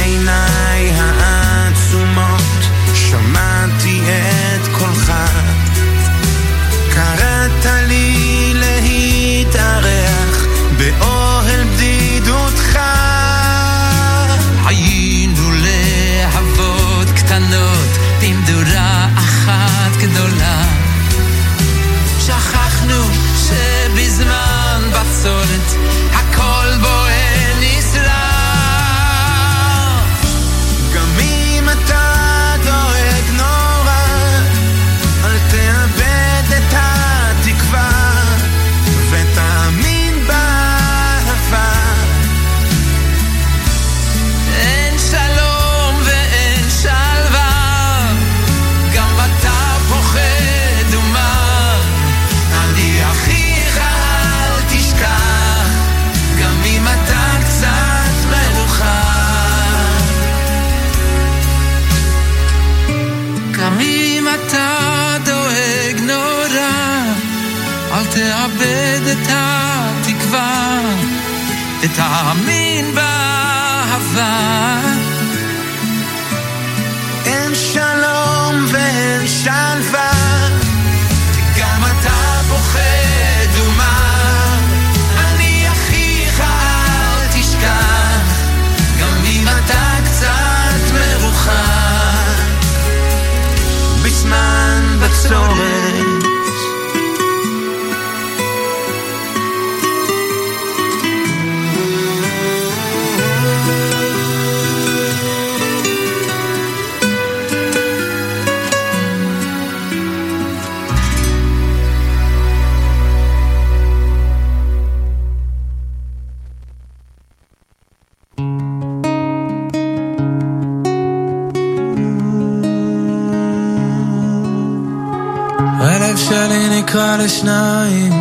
נקרע לשניים,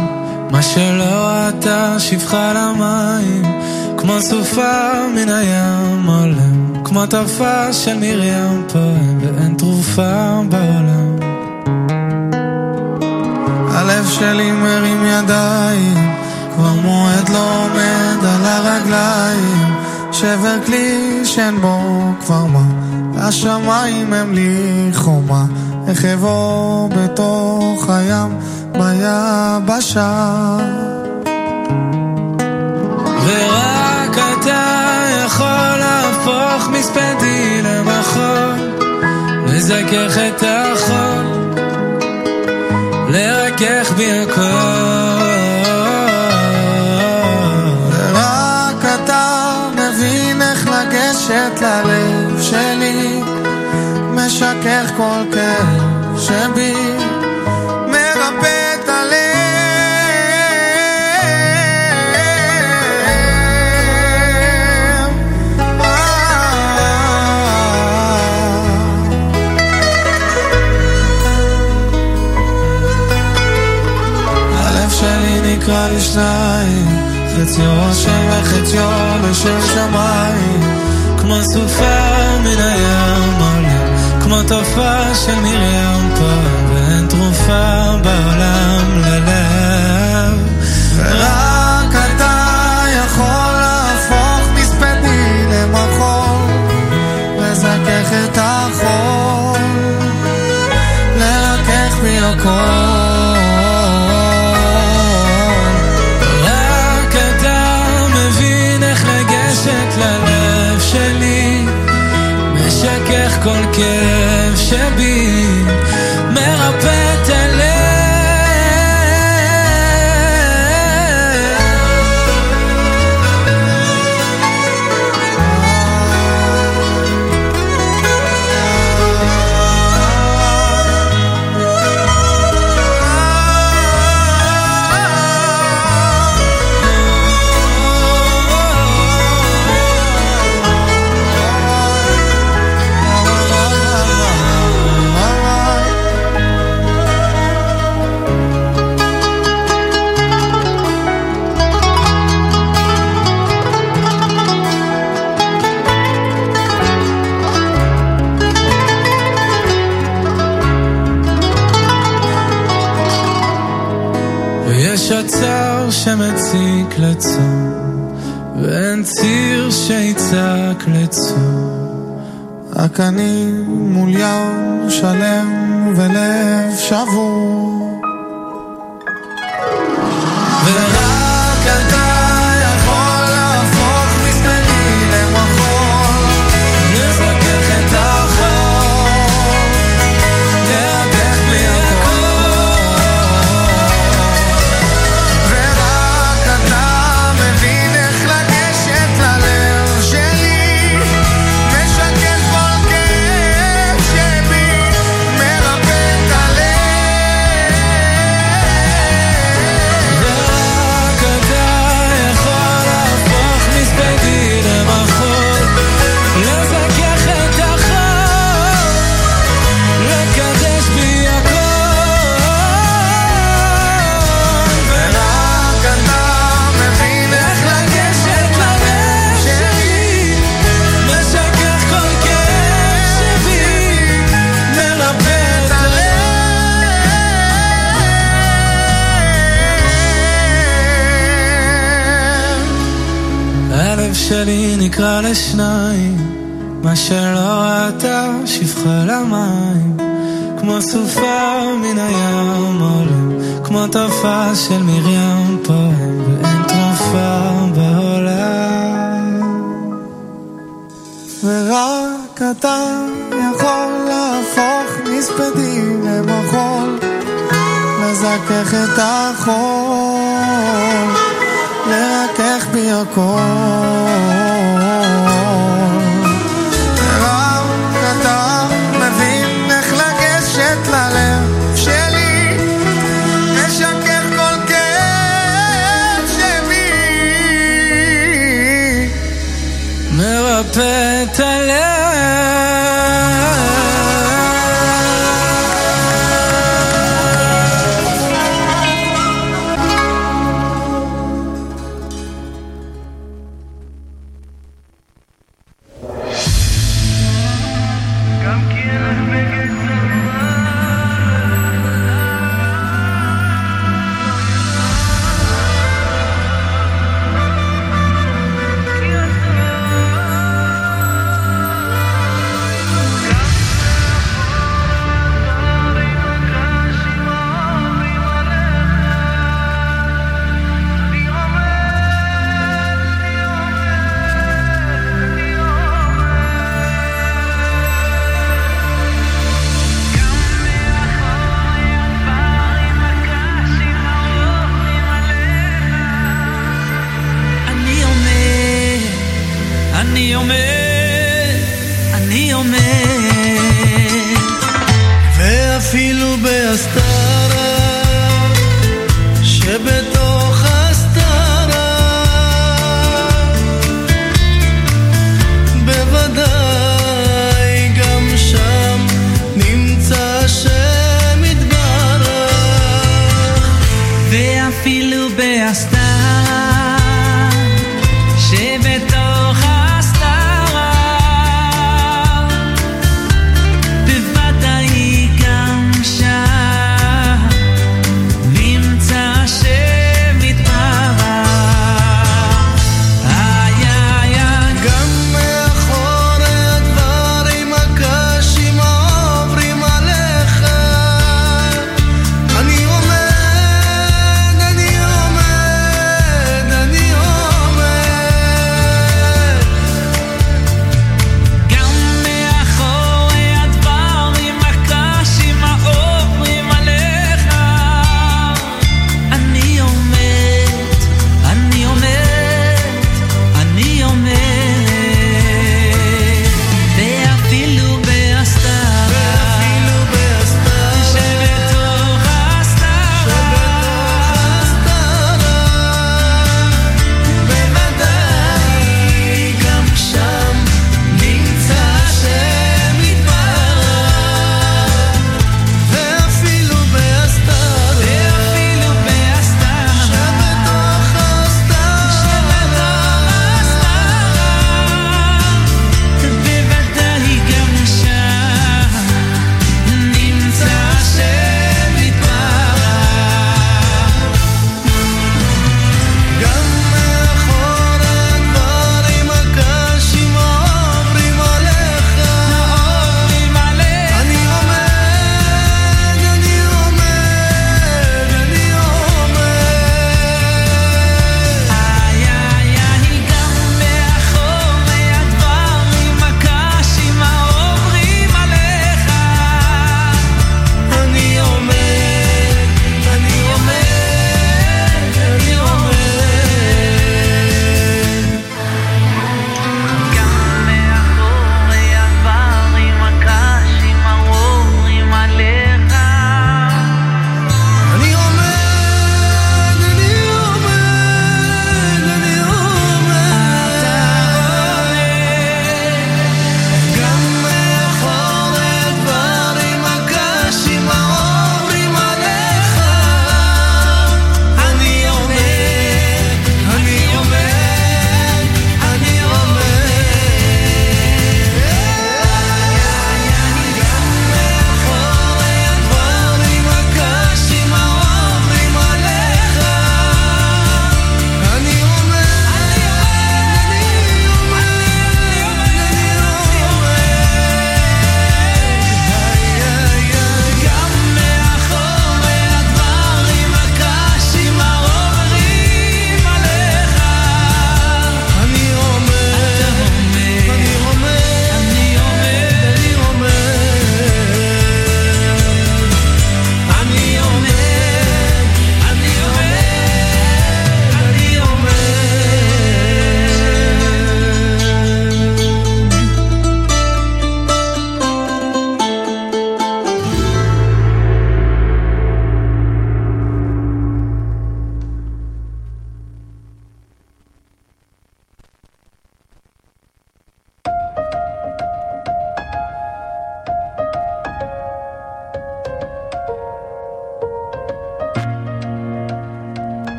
מה שלא אתה שפחה למים, כמו סופה מן הים עולם, כמו טרפה של מרים פועם, ואין תרופה בעולם. הלב שלי מרים ידיים, כבר מועד לא עומד על הרגליים, שבר כלי שאין בו כבר מה, והשמיים הם לי חומה. איך אבוא בתוך הים ביבשה ורק אתה יכול להפוך מספדי למחול לזכך את החול לרכך בי הכל ורק אתה מבין איך לגשת ללב כל כאב שבי, מרפא את חציו ראשם וחציו לשם שמיים, כמו סופה מן הים. כמו תופעה של מרים פעם, ואין תרופה בעולם ללב. ורק אתה יכול להפוך מספדי למחול, לזכך את החול, לרכך בי הכל. כל כאב שבי, שמציק לצום, ואין ציר שיצעק לצום. רק אני מול ים שלם ולב שבור. נקרע לשניים, מה שלא ראתה שפחה למים, כמו סופה מן הים עולם, כמו תופעה של מרים פועם, ואין תרופה בעולם. ורק אתה יכול להפוך מספדים למחול, לזכך את החול, לרכך בי הכל.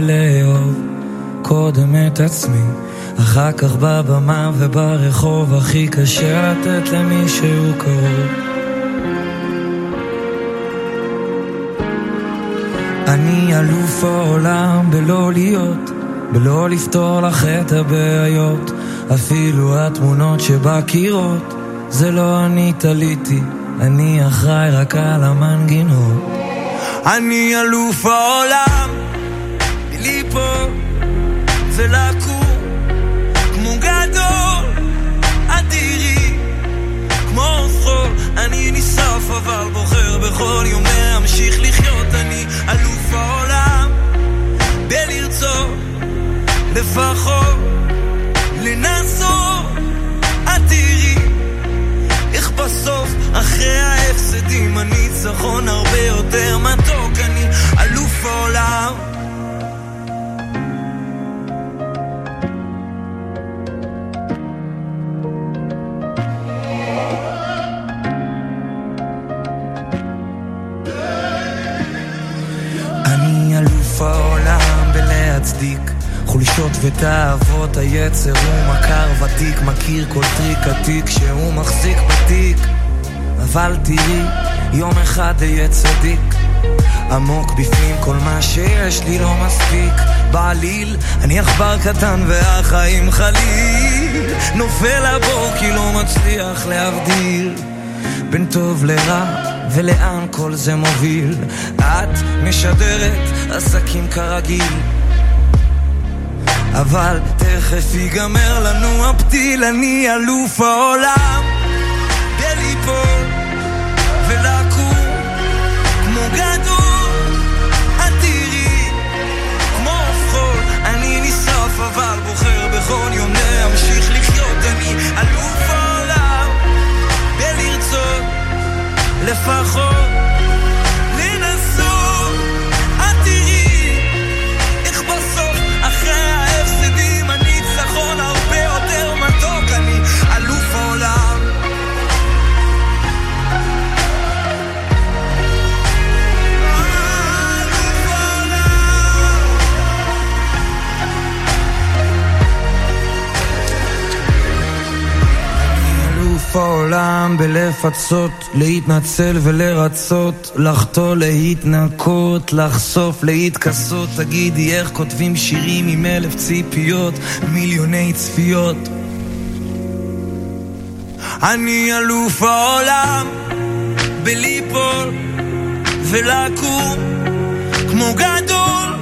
העולם בלאהוב קודם את עצמי אחר כך בבמה וברחוב הכי קשה לתת למישהו קרוב אני אלוף העולם בלא להיות, בלא לפתור לך את הבעיות. אפילו התמונות שבקירות, זה לא אני תליתי, אני אחראי רק על המנגינות. אני אלוף העולם, מליפול ולקום, כמו גדול, אדירי, כמו חול, אני נשרף אבל בוחר בכל יום להמשיך לחיות, אני אלוף העולם, בלרצות, לפחות, לנסות, את תראי, איך בסוף, אחרי ההפסדים, הניצחון הרבה יותר מתוק, אני אלוף העולם. ותאוות היצר הוא מכר ותיק מכיר כל טריק עתיק שהוא מחזיק בתיק. אבל תראי יום אחד אהיה צדיק. עמוק בפנים כל מה שיש לי לא מספיק. בעליל אני עכבר קטן והחיים חליל. נופל לבור כי לא מצליח להבדיל בין טוב לרע ולאן כל זה מוביל. את משדרת עסקים כרגיל אבל תכף ייגמר לנו הפתיל אני אלוף העולם. בליפול ולקום כמו גדול. את תראי כמו חול אני נשרף אבל בוחר בכל יום להמשיך לחיות. אני אלוף העולם. בלרצות לפחות אלוף העולם בלפצות, להתנצל ולרצות, לחטוא, להתנקות, לחשוף, להתכסות. תגידי איך כותבים שירים עם אלף ציפיות, מיליוני צפיות. אני אלוף העולם בליפול ולקום כמו גדול,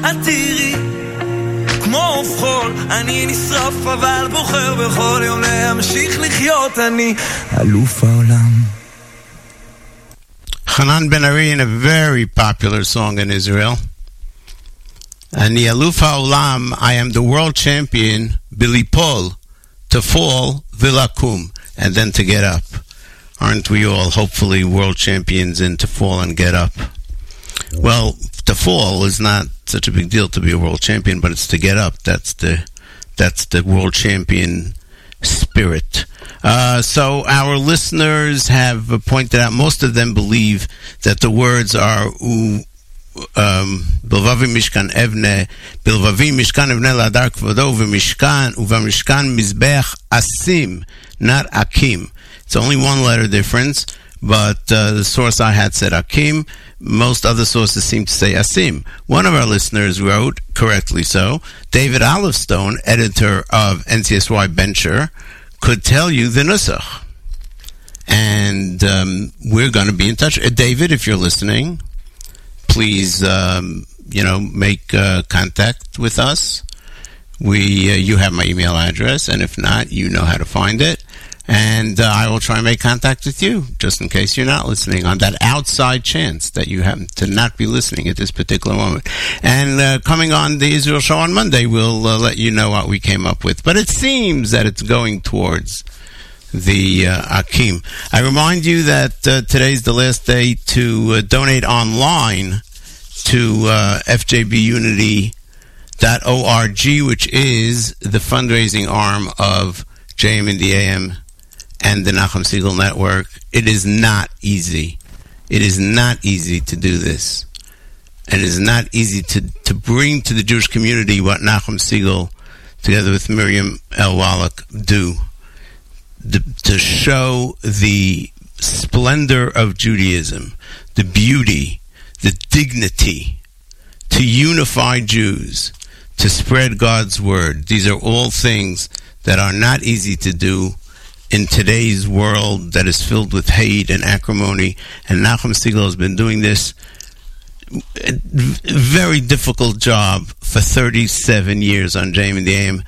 את תראי כמו עוף חול, אני נשרף אבל בוחר בכל יום להמשיך לחיות, אני אלוף העולם. Hanan Ben Ari in a very popular song in Israel. And the Aluf Ha'olam, I am the world champion, Bilipol, to fall, Vilakum, and then to get up. Aren't we all hopefully world champions in to fall and get up? Well, to fall is not such a big deal to be a world champion, but it's to get up. That's the that's the world champion spirit. Uh, so our listeners have pointed out most of them believe that the words are u um, בלבבי משכן אבנה, בלבבי משכן אבנה להדר כבודו, ובמשכן, ובמשכן מזבח אסים, not akim. It's only one letter difference, but uh, the source I had said akim. Most other sources seem to say asim. One of our listeners wrote, correctly so, David Olivestone, editor of NCSY Bencher, could tell you the nusach. And um, we're going to be in touch. Uh, David, if you're listening, please, um, you know, make uh, contact with us. We, uh, you have my email address, and if not, you know how to find it. And uh, I will try and make contact with you, just in case you're not listening, on that outside chance that you happen to not be listening at this particular moment. And uh, coming on the Israel show on Monday, we'll uh, let you know what we came up with. But it seems that it's going towards the uh, Akim. I remind you that uh, today's the last day to uh, donate online to uh, FJBUnity.org, which is the fundraising arm of JM in the AM and the Nachum Segal Network. It is not easy. It is not easy to do this. And it is not easy to, to bring to the Jewish community what Nachum Segal, together with Miriam L. Wallach, do. The, to show the splendor of Judaism, the beauty, the dignity, to unify Jews, to spread God's word. These are all things that are not easy to do in today's world that is filled with hate and acrimony. And Nachum Segal has been doing this very difficult job for 37 years on JM and the AM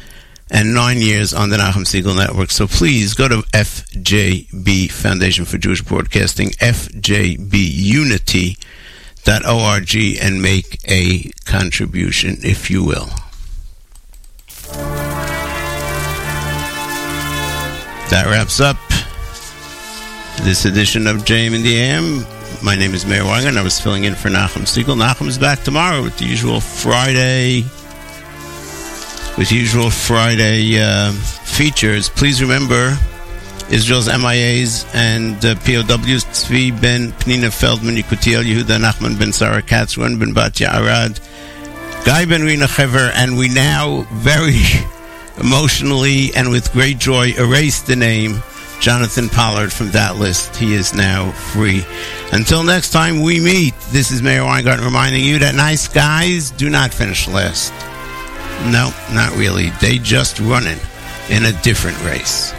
and nine years on the Nachum Segal Network. So please go to FJB Foundation for Jewish Broadcasting, FJBUnity.org, and make a contribution, if you will. That wraps up this edition of JM and the AM. My name is Meir Wagon. I was filling in for Nachum Segal. Nachum is back tomorrow with the usual Friday with usual Friday uh, features. Please remember Israel's MIAs and uh, POWs Tzvi Ben Pnina Feldman Yekutiel Yehuda Nachman Ben Sarah Katzron, Ben Batya Arad Guy Ben Rina Chever and we now very emotionally and with great joy erased the name Jonathan Pollard from that list. He is now free. Until next time we meet, this is Meir Weingarten reminding you that nice guys do not finish last. No, not really. They just running in a different race.